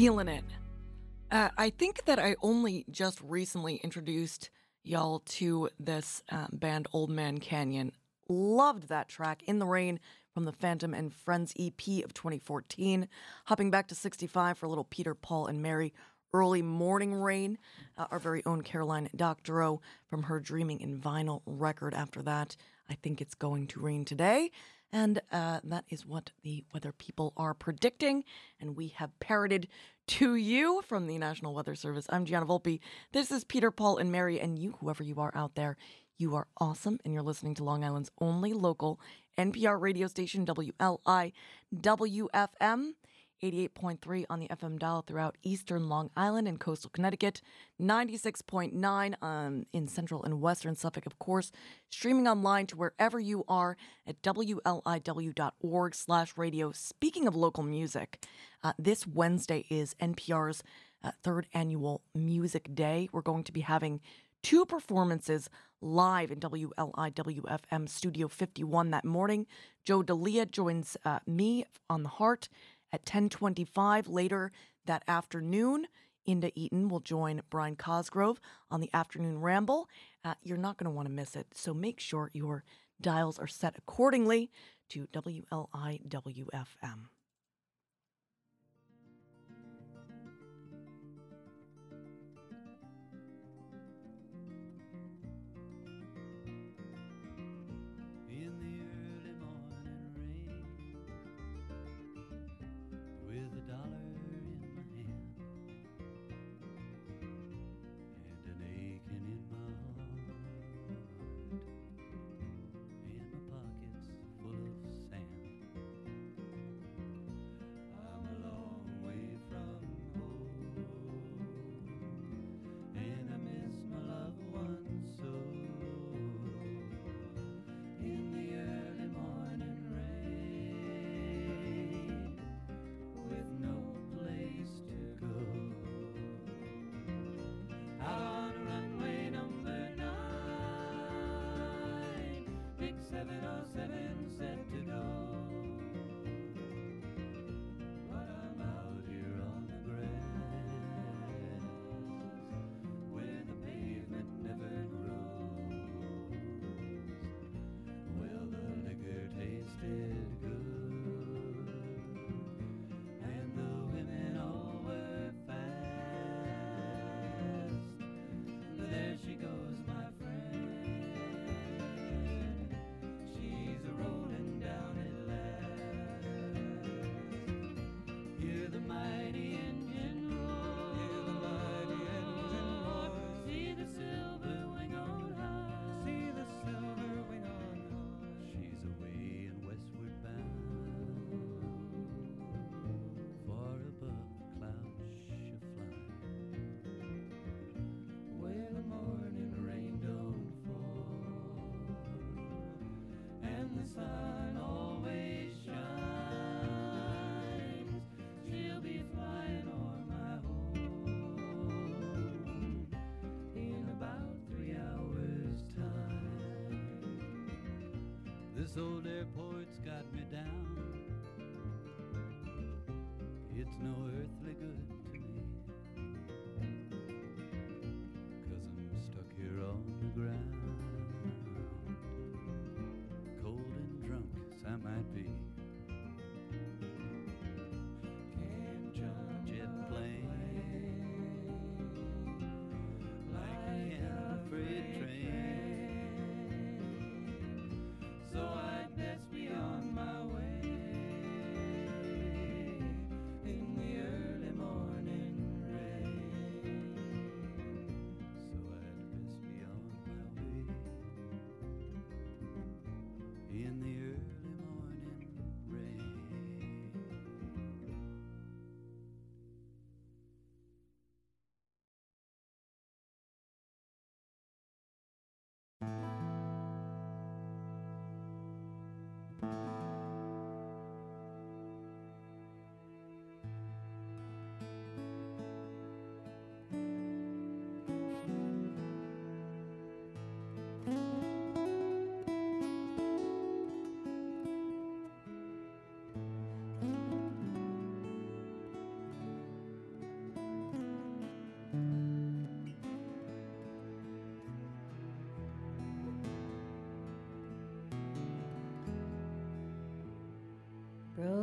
S1: Feeling it. Uh, I think that I only just recently introduced y'all to this uh, band, Old Man Canyon. Loved that track, In the Rain, from the Phantom and Friends EP of 2014. Hopping back to 65 for a little Peter, Paul, and Mary. Early Morning Rain, uh, our very own Caroline Doctorow from her Dreaming in Vinyl record. After that, I think it's going to rain today. And uh, that is what the weather people are predicting. And we have parroted to you from the National Weather Service. I'm Gianna Volpe. This is Peter, Paul, and Mary. And you, whoever you are out there, you are awesome. And you're listening to Long Island's only local NPR radio station, WLI WFM. 88.3 on the FM dial throughout eastern Long Island and coastal Connecticut, 96.9 um, in central and western Suffolk, of course, streaming online to wherever you are at wliw.org slash radio. Speaking of local music, uh, this Wednesday is NPR's uh, third annual Music Day. We're going to be having two performances live in WLIWFM Studio 51 that morning. Joe Dalia joins uh, me on the Heart at 1025 later that afternoon. Inda Eaton will join Brian Cosgrove on the afternoon ramble. Uh, you're not going to want to miss it, so make sure your dials are set accordingly to WLIWFM.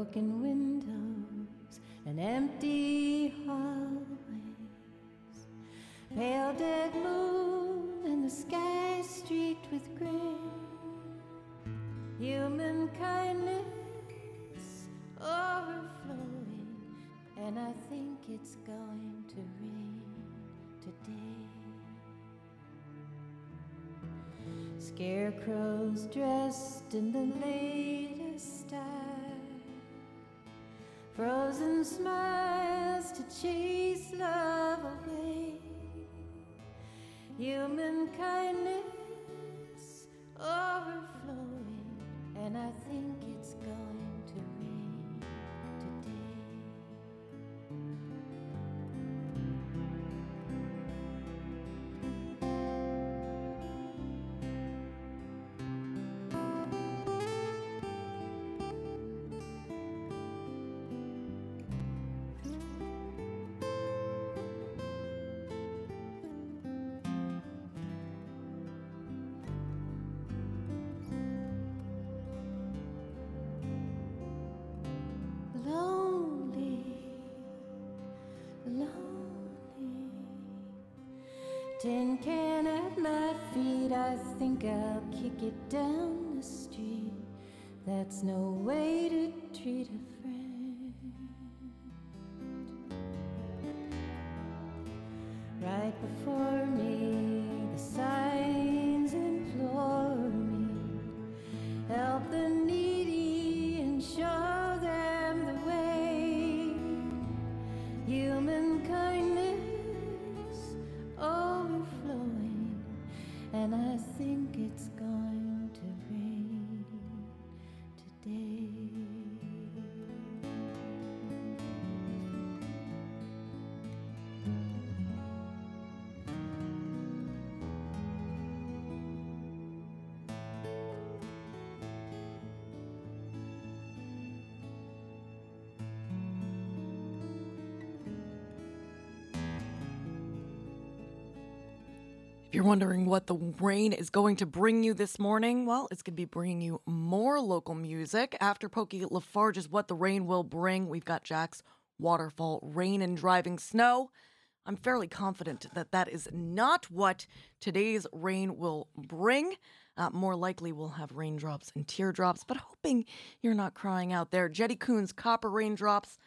S12: Broken windows and empty hallways, pale dead moon and the sky streaked with gray. Human kindness overflowing, and I think it's going to rain today. Scarecrows dressed in the latest Human Tin can at my feet, I think I'll kick it down the street. That's no way to treat a friend. Right before
S1: you're wondering what the rain is going to bring you this morning, well, it's going to be bringing you more local music. After Pokey LaFarge's What the Rain Will Bring, we've got Jack's Waterfall Rain and Driving Snow. I'm fairly confident that that is not what today's rain will bring. Uh, more likely, we'll have raindrops and teardrops, but hoping you're not crying out there. Jetty Coon's Copper Raindrops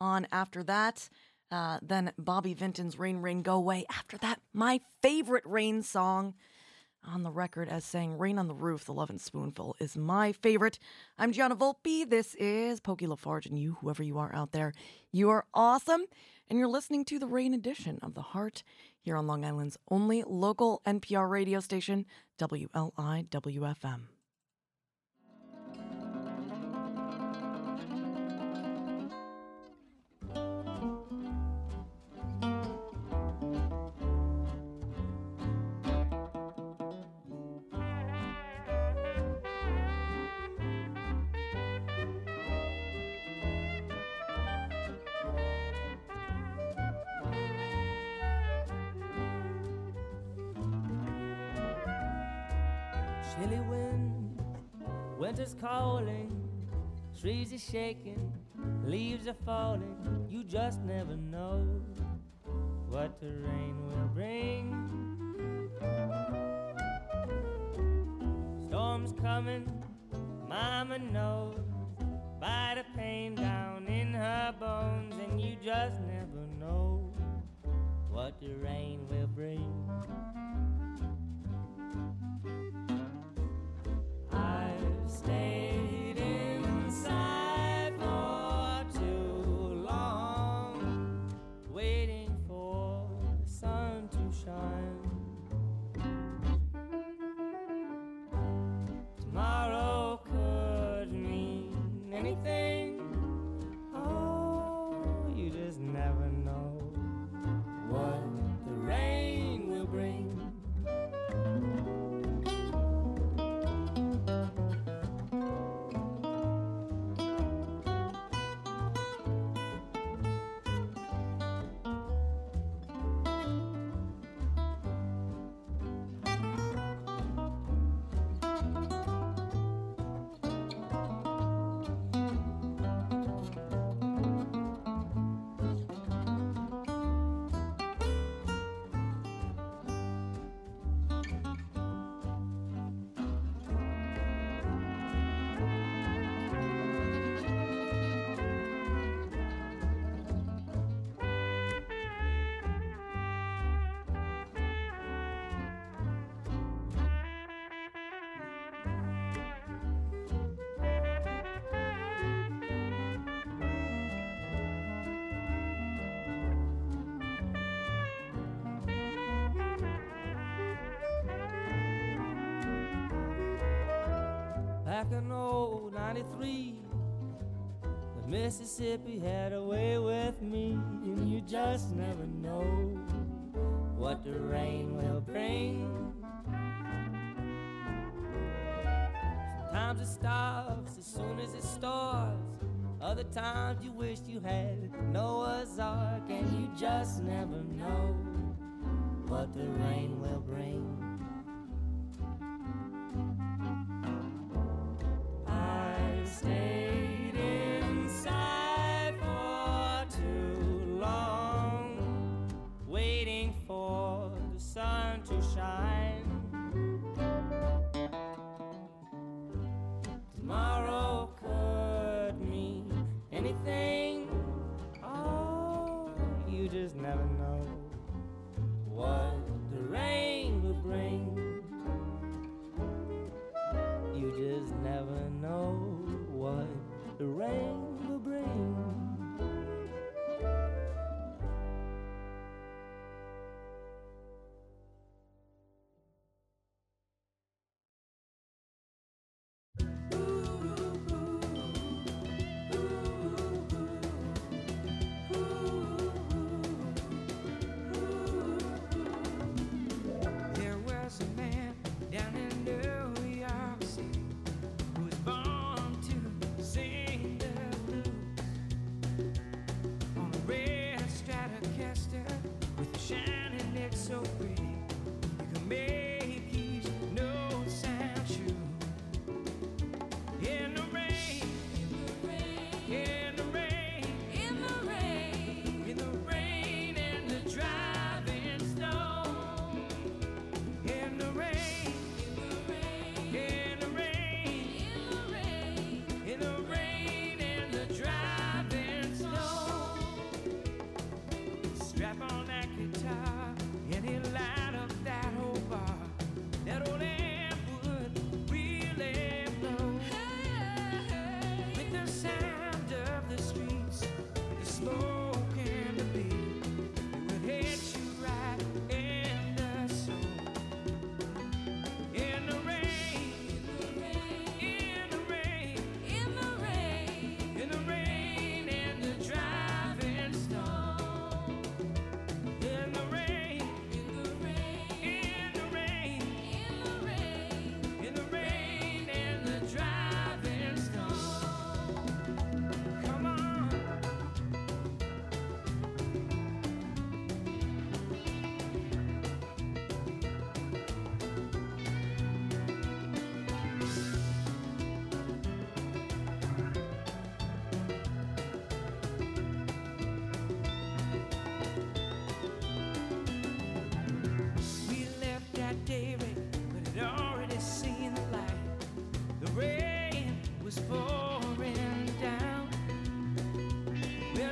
S1: on after that. Uh, then Bobby Vinton's Rain, Rain, Go Away. After that, my favorite rain song on the record as saying Rain on the Roof, The Lovin' Spoonful is my favorite. I'm Gianna Volpe. This is Pokey LaFarge, and you, whoever you are out there, you are awesome. And you're listening to the rain edition of The Heart here on Long Island's only local NPR radio station, WLIWFM.
S13: Winter's calling, trees are shaking, leaves are falling. You just never know what the rain will bring. Storm's coming, Mama knows by the pain down in her bones, and you just never know what the rain will bring. I've
S4: back in old 93. The Mississippi had a way with me, and you just never know what the rain will bring. Sometimes it stops as soon as it starts. Other times you wish you had Noah's Ark, and you just never know what the rain will bring.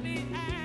S4: be asked.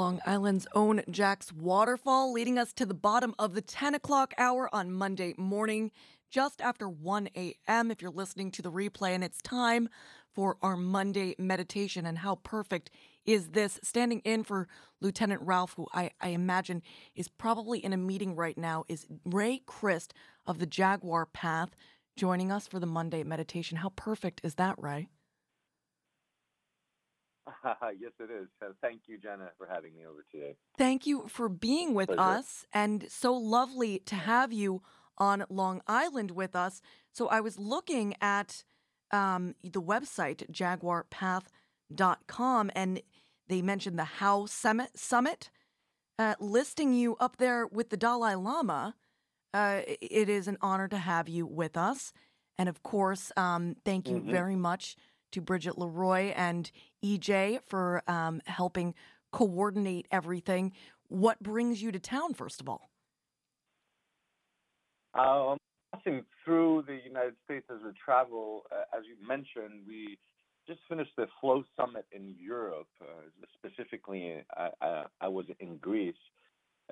S4: Long
S1: Island's own Jack's Waterfall, leading us to the bottom of the 10 o'clock hour on Monday morning, just after 1 a.m. If you're listening to the replay, and it's time for our Monday meditation. And how perfect is this? Standing in for Lieutenant Ralph, who I, I imagine is probably in a meeting right now, is Ray Christ of the Jaguar Path joining us for the Monday meditation. How perfect is that, Ray?
S14: yes, it is. Thank you, Jenna, for having me over today.
S1: Thank you for being with
S14: Pleasure.
S1: us and so lovely to have you on Long Island with us. So I was looking at um, the website jaguarpath.com and they mentioned the How Summit Summit uh, listing you up there with the Dalai Lama. Uh, it is an honor to have you with us. And of course, um, thank you
S14: Mhm.
S1: very much to Bridget Leroy and EJ for um, helping coordinate everything. What brings you to town, first of all?
S14: Um, passing through the United States as we travel, uh, as you mentioned, we just finished the Flow Summit in Europe. Uh, specifically, I, I, I was in Greece.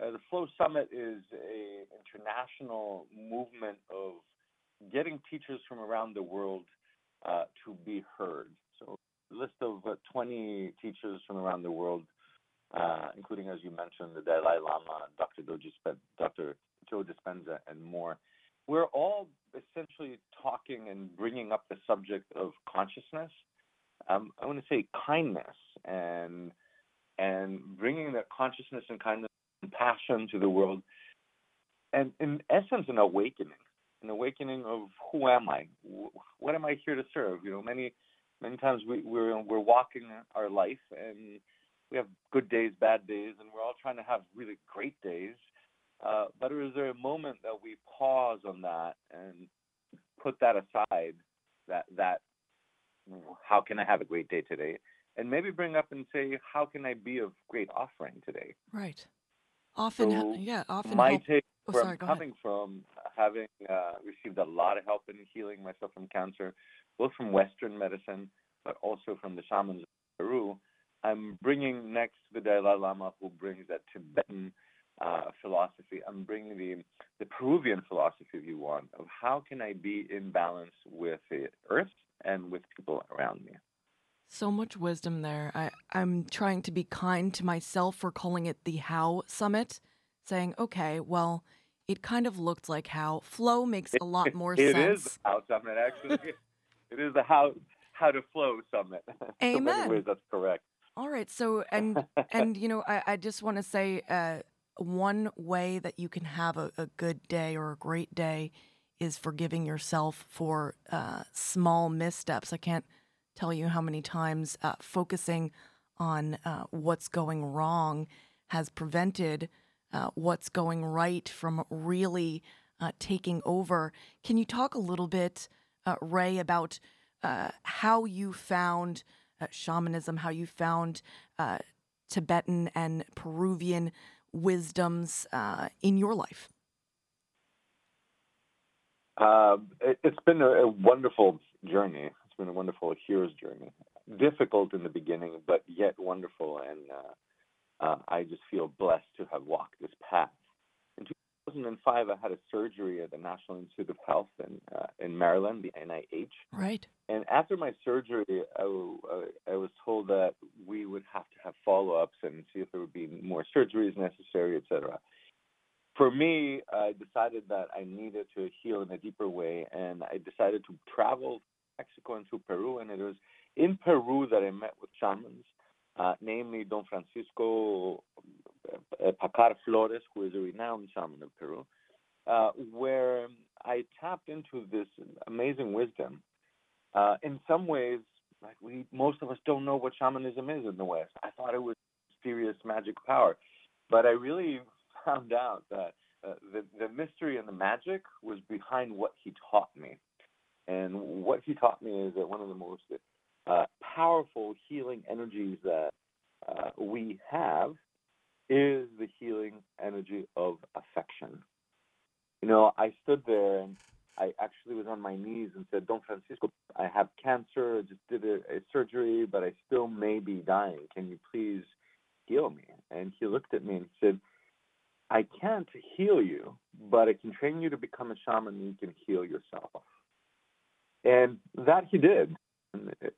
S14: Uh, the Flow Summit is a international movement of getting teachers from around the world uh, to be heard. So, list of uh, 20 teachers from around the world, uh, including, as you mentioned, the Dalai Lama, Dr. Dispenza, Dr. Joe Dispenza, and more. We're all essentially talking and bringing up the subject of consciousness. Um, I want to say kindness and and bringing that consciousness and kindness and passion to the world, and in essence, an awakening, an awakening of who am I, what am I here to serve? You know, many many times we, we're we're walking our life and we have good days, bad days, and we're all trying to have really great days. Uh, but is there a moment that we pause on that and put that aside? That that how can I have a great day today? And maybe bring up and say, how can I be of great offering today?
S1: Right. Often,
S14: So,
S1: yeah, often.
S14: my
S1: help-
S14: take
S1: Oh,
S14: where
S1: sorry,
S14: I'm
S1: go ahead.
S14: coming from, having uh, received a lot of help in healing myself from cancer, both from Western medicine, but also from the shamans of Peru, I'm bringing next the Dalai Lama, who brings that Tibetan uh, philosophy. I'm bringing the the Peruvian philosophy, if you want, of how can I be in balance with the earth and with people around me.
S1: So much wisdom there. I, I'm trying to be kind to myself for calling it the How Summit, saying, okay, well, it kind of looked like how flow makes a lot more
S14: It
S1: sense.
S14: is the How Summit, actually. it is the How How to Flow Summit.
S1: Amen.
S14: ways, that's correct.
S1: All right. So, and and you know, I, I just want to say, uh, one way that you can have a, a good day or a great day is forgiving yourself for uh, small missteps. I can't tell you how many times uh, focusing on uh, what's going wrong has prevented uh, what's going right from really uh, taking over. Can you talk a little bit, uh, Ray, about uh, how you found uh, shamanism, how you found uh, Tibetan and Peruvian wisdoms uh, in your life?
S14: Um, it, it's been a, a wonderful journey. It's been a wonderful hero's journey. Difficult in the beginning, but yet wonderful. And uh, I just feel blessed to have walked this path. In 2005, I had a surgery at the National Institute of Health in, uh, in Maryland, the NIH.
S1: Right.
S14: And after my surgery, I, w- I was told that we would have to have follow ups and see if there would be more surgeries necessary, et cetera. For me, I decided that I needed to heal in a deeper way, and I decided to travel to Mexico and to Peru. And it was in Peru that I met with shamans, namely Don Francisco uh, Pacar Flores, who is a renowned shaman of Peru, uh, where I tapped into this amazing wisdom. Uh, in some ways, like we most of us don't know what shamanism is in the West. I thought it was mysterious magic power, but I really found out that uh, the the mystery and the magic was behind what he taught me, and what he taught me is that one of the most uh, powerful healing energies that uh, we have is the healing energy of affection. You know, I stood there and I actually was on my knees and said, Don Francisco, I have cancer. I just did a, a surgery, but I still may be dying. Can you please heal me. And he looked at me and said, I can't heal you, but I can train you to become a shaman and you can heal yourself. And that he did.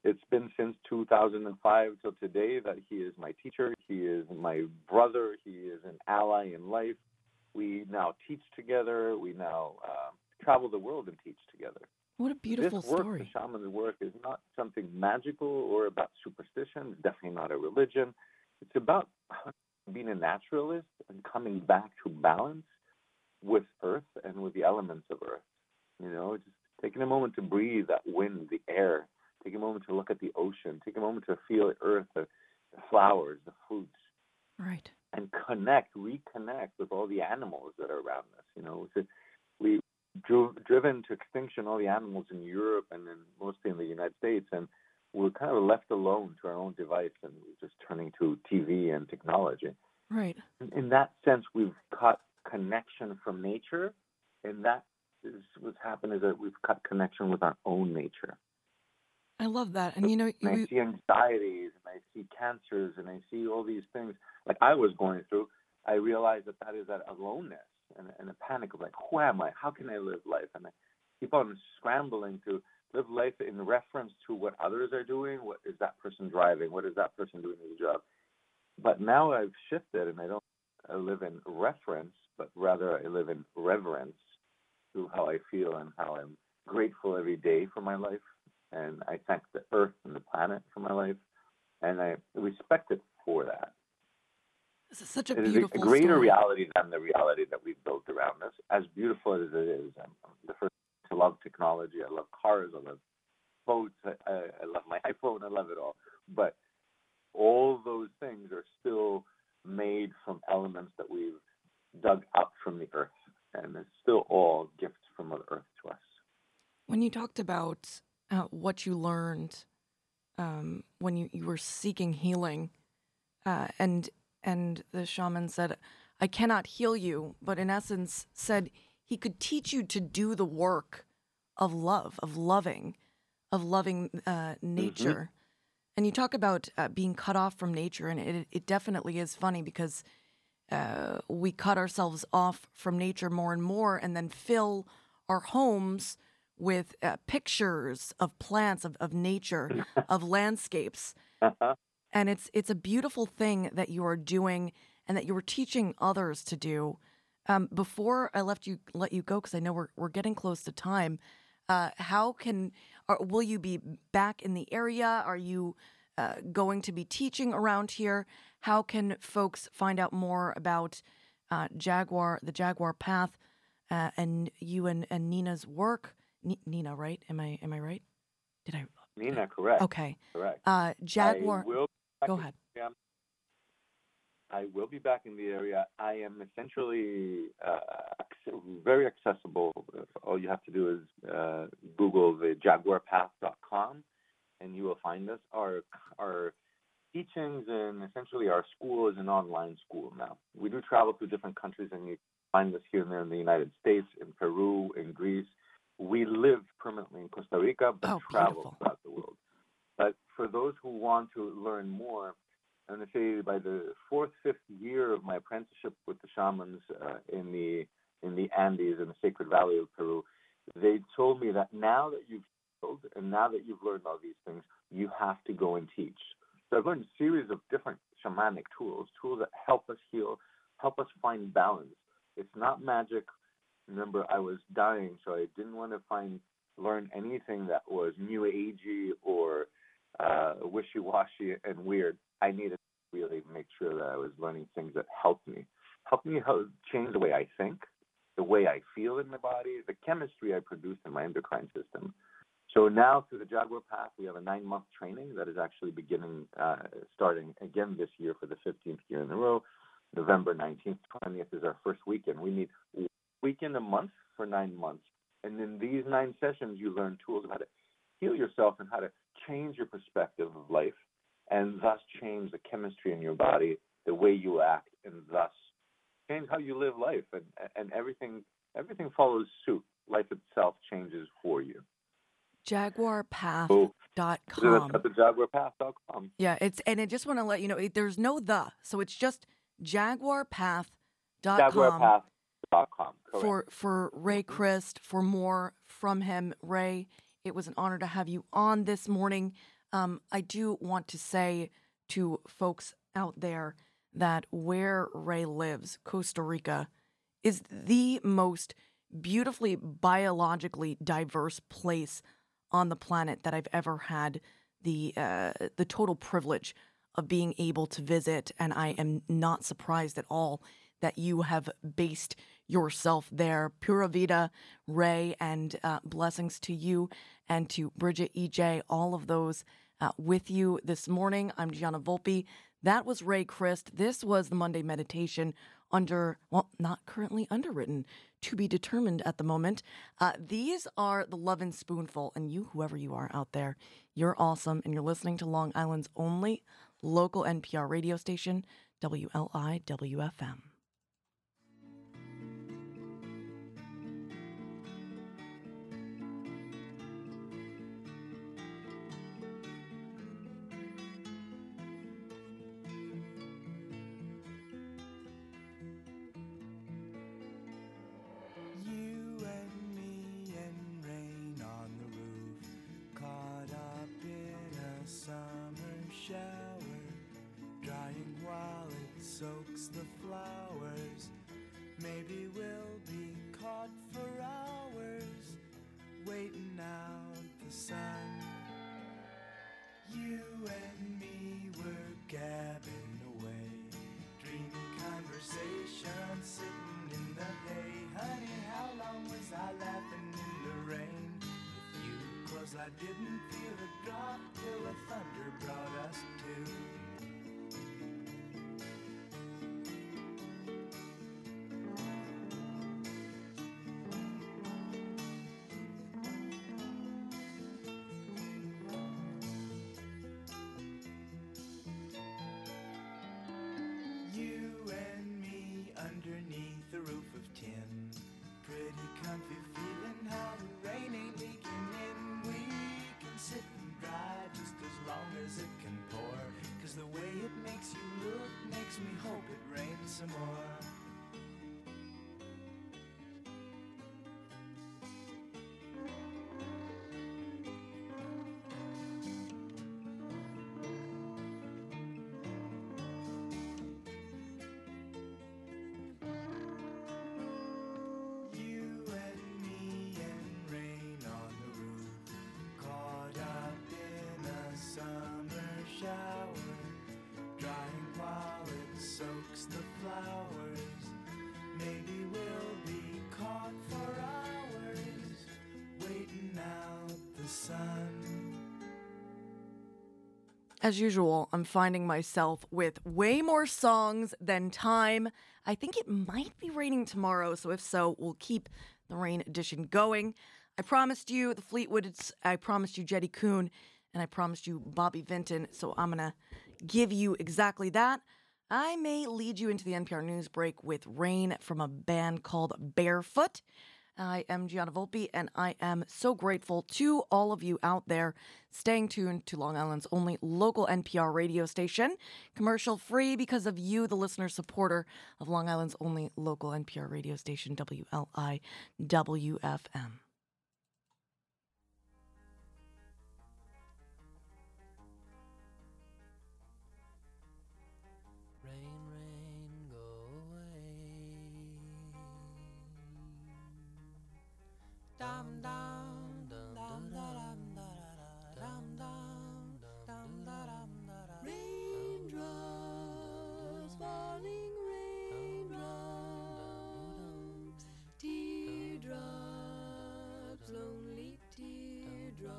S14: It's been since 2005 till today that he is my teacher. He is my brother. He is an ally in life. We now teach together. We now uh, travel the world and teach together.
S1: What a beautiful
S14: this work,
S1: story.
S14: the shaman's work, is not something magical or about superstition. It's definitely not a religion. It's about being a naturalist and coming back to balance with Earth and with the elements of Earth. You know, just taking a moment to breathe that wind, the air. Take a moment to look at the ocean. Take a moment to feel the earth, the, the flowers, the fruits,
S1: Right.
S14: and connect, reconnect with all the animals that are around us. You know, we drove driven to extinction all the animals in Europe and then mostly in the United States, and we're kind of left alone to our own device, and we're just turning to TV and technology.
S1: Right.
S14: In- In that sense, we've cut connection from nature, and that is what's happened is that we've cut connection with our own nature.
S1: I love that. And you know,
S14: And I see anxieties and I see cancers and I see all these things like I was going through. I realized that that is that aloneness and, and a panic of like, who am I? How can I live life? And I keep on scrambling to live life in reference to what others are doing. What is that person driving? What is that person doing as a job? But now I've shifted and I don't I live in reference, but rather I live in reverence to how I feel and how I'm grateful every day for my life. And I thank the earth and the planet for my life. And I respect it for that.
S1: this is such a
S14: It is a,
S1: beautiful
S14: a greater
S1: story.
S14: reality than the reality that we've built around us. As beautiful as it is, I'm I'm the first to love technology. I love cars. I love boats. I, I, I love my iPhone. I love it all. But all those things are still made from elements that we've dug up from the earth, and it's still all gifts from Mother Earth to us.
S1: When you talked about uh, what you learned um, when you, you were seeking healing, uh, and and the shaman said, "I cannot heal you," but in essence said he could teach you to do the work of love, of loving, of loving uh, nature. And you talk about uh, being cut off from nature, and it it definitely is funny because uh, we cut ourselves off from nature more and more, and then fill our homes with uh, pictures of plants, of, of nature, of landscapes. And it's it's a beautiful thing that you are doing and that you were teaching others to do. Um, before I left you let you go, because I know we're we're getting close to time. Uh, how can or will you be back in the area? Are you uh, going to be teaching around here? How can folks find out more about uh, Jaguar, the Jaguar Path, uh, and you and, and Nina's work? Ni- Nina, right? Am I am I right? Did I?
S14: Nina, correct.
S1: Okay.
S14: Correct.
S1: Uh, Jaguar. Go ahead.
S14: I will be back in the area. I am essentially uh, very accessible. All you have to do is uh, Google the jaguarpath.com, and you will find us. Our our teachings and essentially our school is an online school now. We do travel to different countries, and you find us here and there in the United States, in Peru, in Greece. We live permanently in Costa Rica, but
S1: Oh,
S14: travel throughout the world. But for those who want to learn more, I'm going to say by the fourth, fifth year of my apprenticeship with the shamans uh, in the in the Andes in the Sacred Valley of Peru, they told me that now that you've healed and now that you've learned all these things, you have to go and teach. So I've learned a series of different shamanic tools, tools that help us heal, help us find balance. It's not magic. Remember, I was dying, so I didn't want to find learn anything that was new agey or uh, wishy-washy and weird. I needed to really make sure that I was learning things that helped me, helped me change the way I think, the way I feel in my body, the chemistry I produce in my endocrine system. So now through the Jaguar Path, we have a nine-month training that is actually beginning, uh, starting again this year for the 15th year in a row. November 19th, 20th is our first weekend. We meet one weekend a month for nine months. And in these nine sessions, you learn tools of how to heal yourself and how to change your perspective of life and thus change the chemistry in your body, the way you act, and thus change how you live life. And, and everything, everything follows suit. Life itself changes for you.
S1: jaguarpath.com.
S14: At the jaguarpath.com.
S1: Yeah, it's and I just want to let you know it, there's no the, so it's just jaguarpath.com
S14: Correct.
S1: for for Ray Christ for more from him. Ray, it was an honor to have you on this morning. Um, I do want to say to folks out there that where Ray lives, Costa Rica, is the most beautifully biologically diverse place on the planet that I've ever had the uh, the total privilege of being able to visit, and I am not surprised at all that you have based yourself there. Pura Vida, Ray, and uh, blessings to you and to Bridget EJ, all of those uh, with you this morning. I'm Gianna Volpe. That was Ray Christ. This was the Monday meditation under, well, not currently underwritten, to be determined at the moment. Uh, these are the Lovin' Spoonful, and you, whoever you are out there, you're awesome, and you're listening to Long Island's only local NPR radio station, WLIWFM.
S15: The flowers. Maybe we'll be caught for hours, waiting out the sun. You and me were gabbing away, dreamy conversation sitting in the hay. Honey, how long was I laughing in the rain with you? Cause I didn't feel a drop till the thunder brought us to. As
S1: usual, I'm finding myself with way more songs than time. I think it might be raining tomorrow, so if so, we'll keep the rain edition going. I promised you the Fleetwoods, I promised you Jetty Coon, and I promised you Bobby Vinton, so I'm gonna give you exactly that. I may lead you into the NPR news break with Rain from a band called Barefoot. I am Gianna Volpe, and I am so grateful to all of you out there staying tuned to Long Island's only local NPR radio station, commercial free because of you, the listener supporter of Long Island's only local NPR radio station, WLI
S13: Dum dum dum dum dum dum dum. dum dum
S4: Raindrops falling, raindrops, teardrops, lonely teardrops,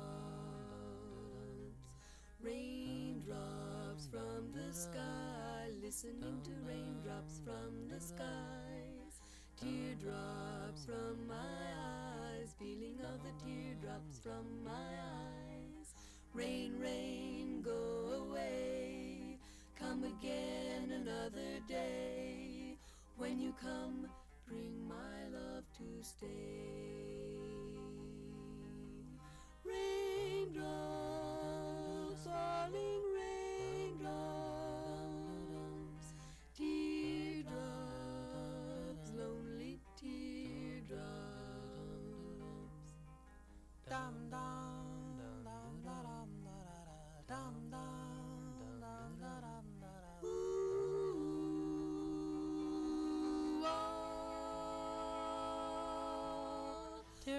S4: raindrops from the sky, listening to raindrops from the skies, teardrops from my eyes, feeling of the teardrops from my eyes. Rain, rain, go away. Come again another day. When you come, bring my love to stay.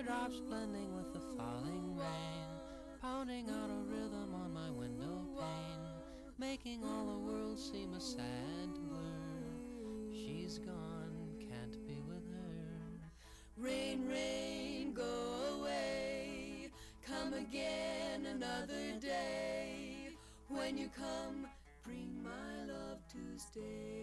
S4: teardrops blending with the falling rain, pounding out a rhythm on my window pane, making all the world seem a sad blur. She's gone, can't be with her. Rain, rain, go away, come again another day. When you come, bring my love to stay.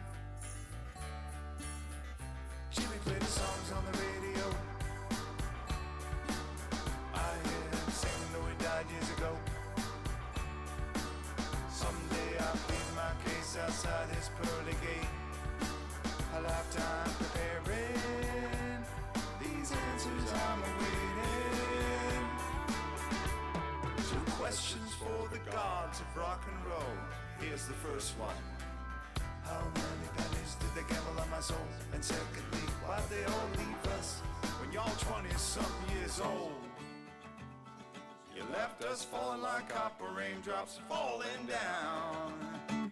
S4: drops falling
S16: down.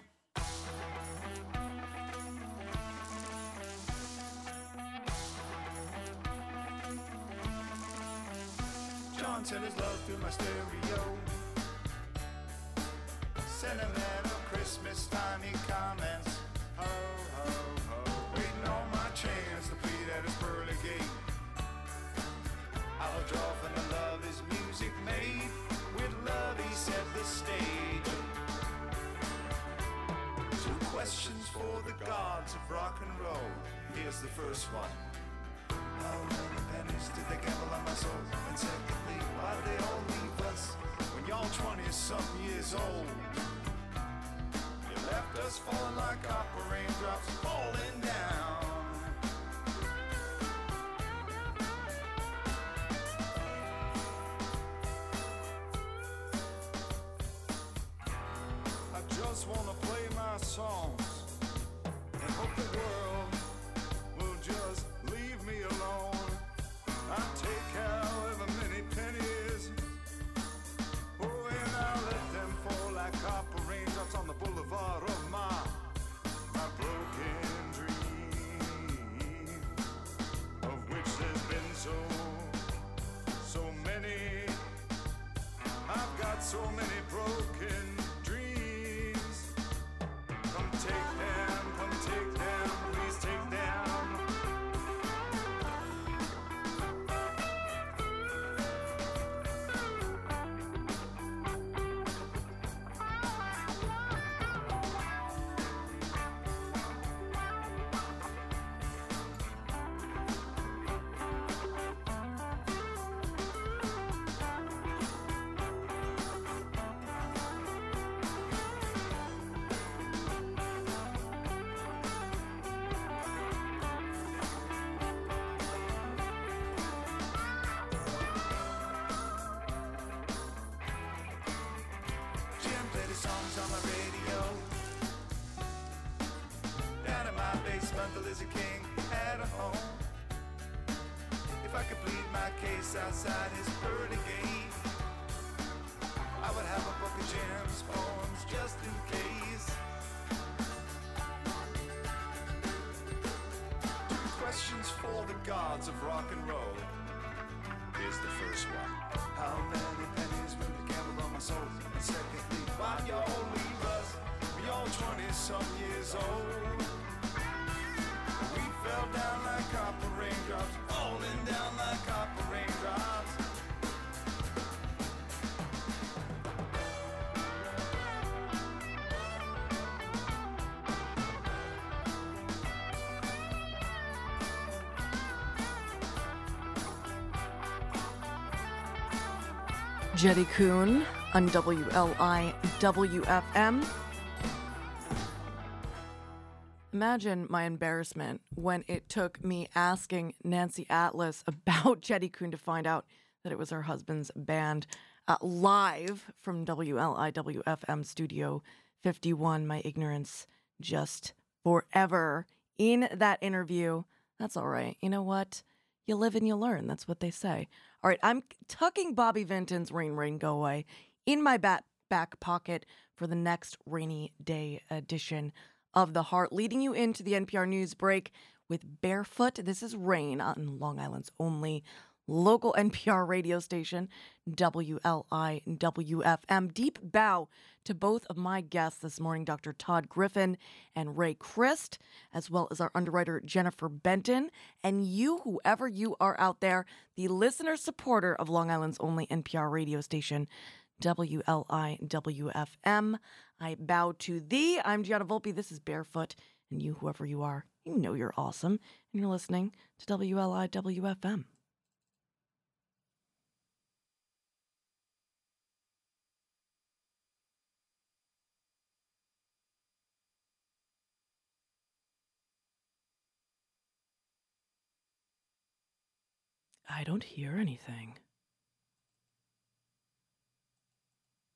S16: John sent his love through my stereo. one? How many pennies did they gamble on my soul? And secondly, why'd they all leave us when y'all 20 something years old? You left us falling like copper raindrops falling down. bundle is a king at home. If I could plead my case outside his early gate, I would have a book of gems, poems just in case. Two questions for the gods of rock and roll. Here's the first one. How many pennies will you gamble on my soul? And secondly, why y'all leave us? We all 20 some years old.
S1: Jetty Coon on WLI WFM. Imagine my embarrassment when it took me asking Nancy Atlas about Jetty Coon to find out that it was her husband's band uh, live from WLI WFM Studio 51. My ignorance just forever in that interview. That's all right. You know what? You live and you learn. That's what they say. All right, I'm tucking Bobby Vinton's Rain, Rain, Go Away in my back, back pocket for the next rainy day edition of The Heart, leading you into the NPR news break with Barefoot. This is Rain on Long Island's only local NPR radio station, WLI WFM. Deep bow to both of my guests this morning, Dr. Todd Griffin and Ray Christ, as well as our underwriter, Jennifer Benton. And you, whoever you are out there, the listener supporter of Long Island's only NPR radio station, WLI WFM. I bow to thee. I'm Gianna Volpe. This is Barefoot. And you, whoever you are, you know you're awesome. And you're listening to WLI WFM. I don't hear anything.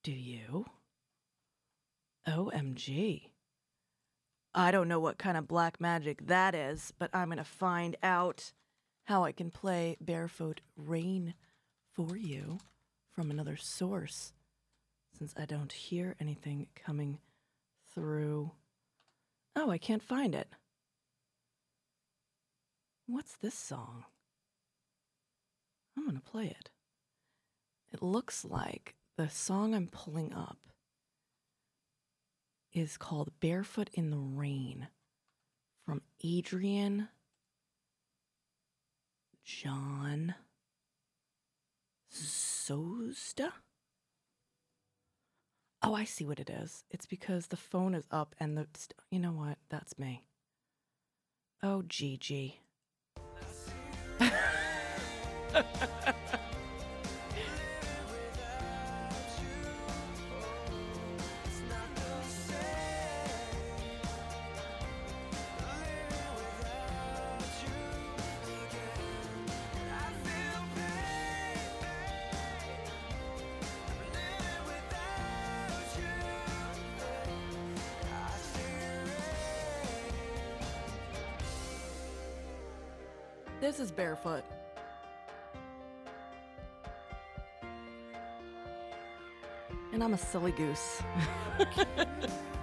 S1: Do you? OMG. I don't know what kind of black magic that is, but I'm going to find out how I can play Barefoot Rain for you from another source since I don't hear anything coming through. Oh, I can't find it. What's this song? I'm going to play it. It looks like the song I'm pulling up is called Barefoot in the Rain from Adrian John Sosta. Oh, I see what it is. It's because the phone is up and the. St- you know what? That's me. Oh, Gigi. This is barefoot. I'm a silly goose.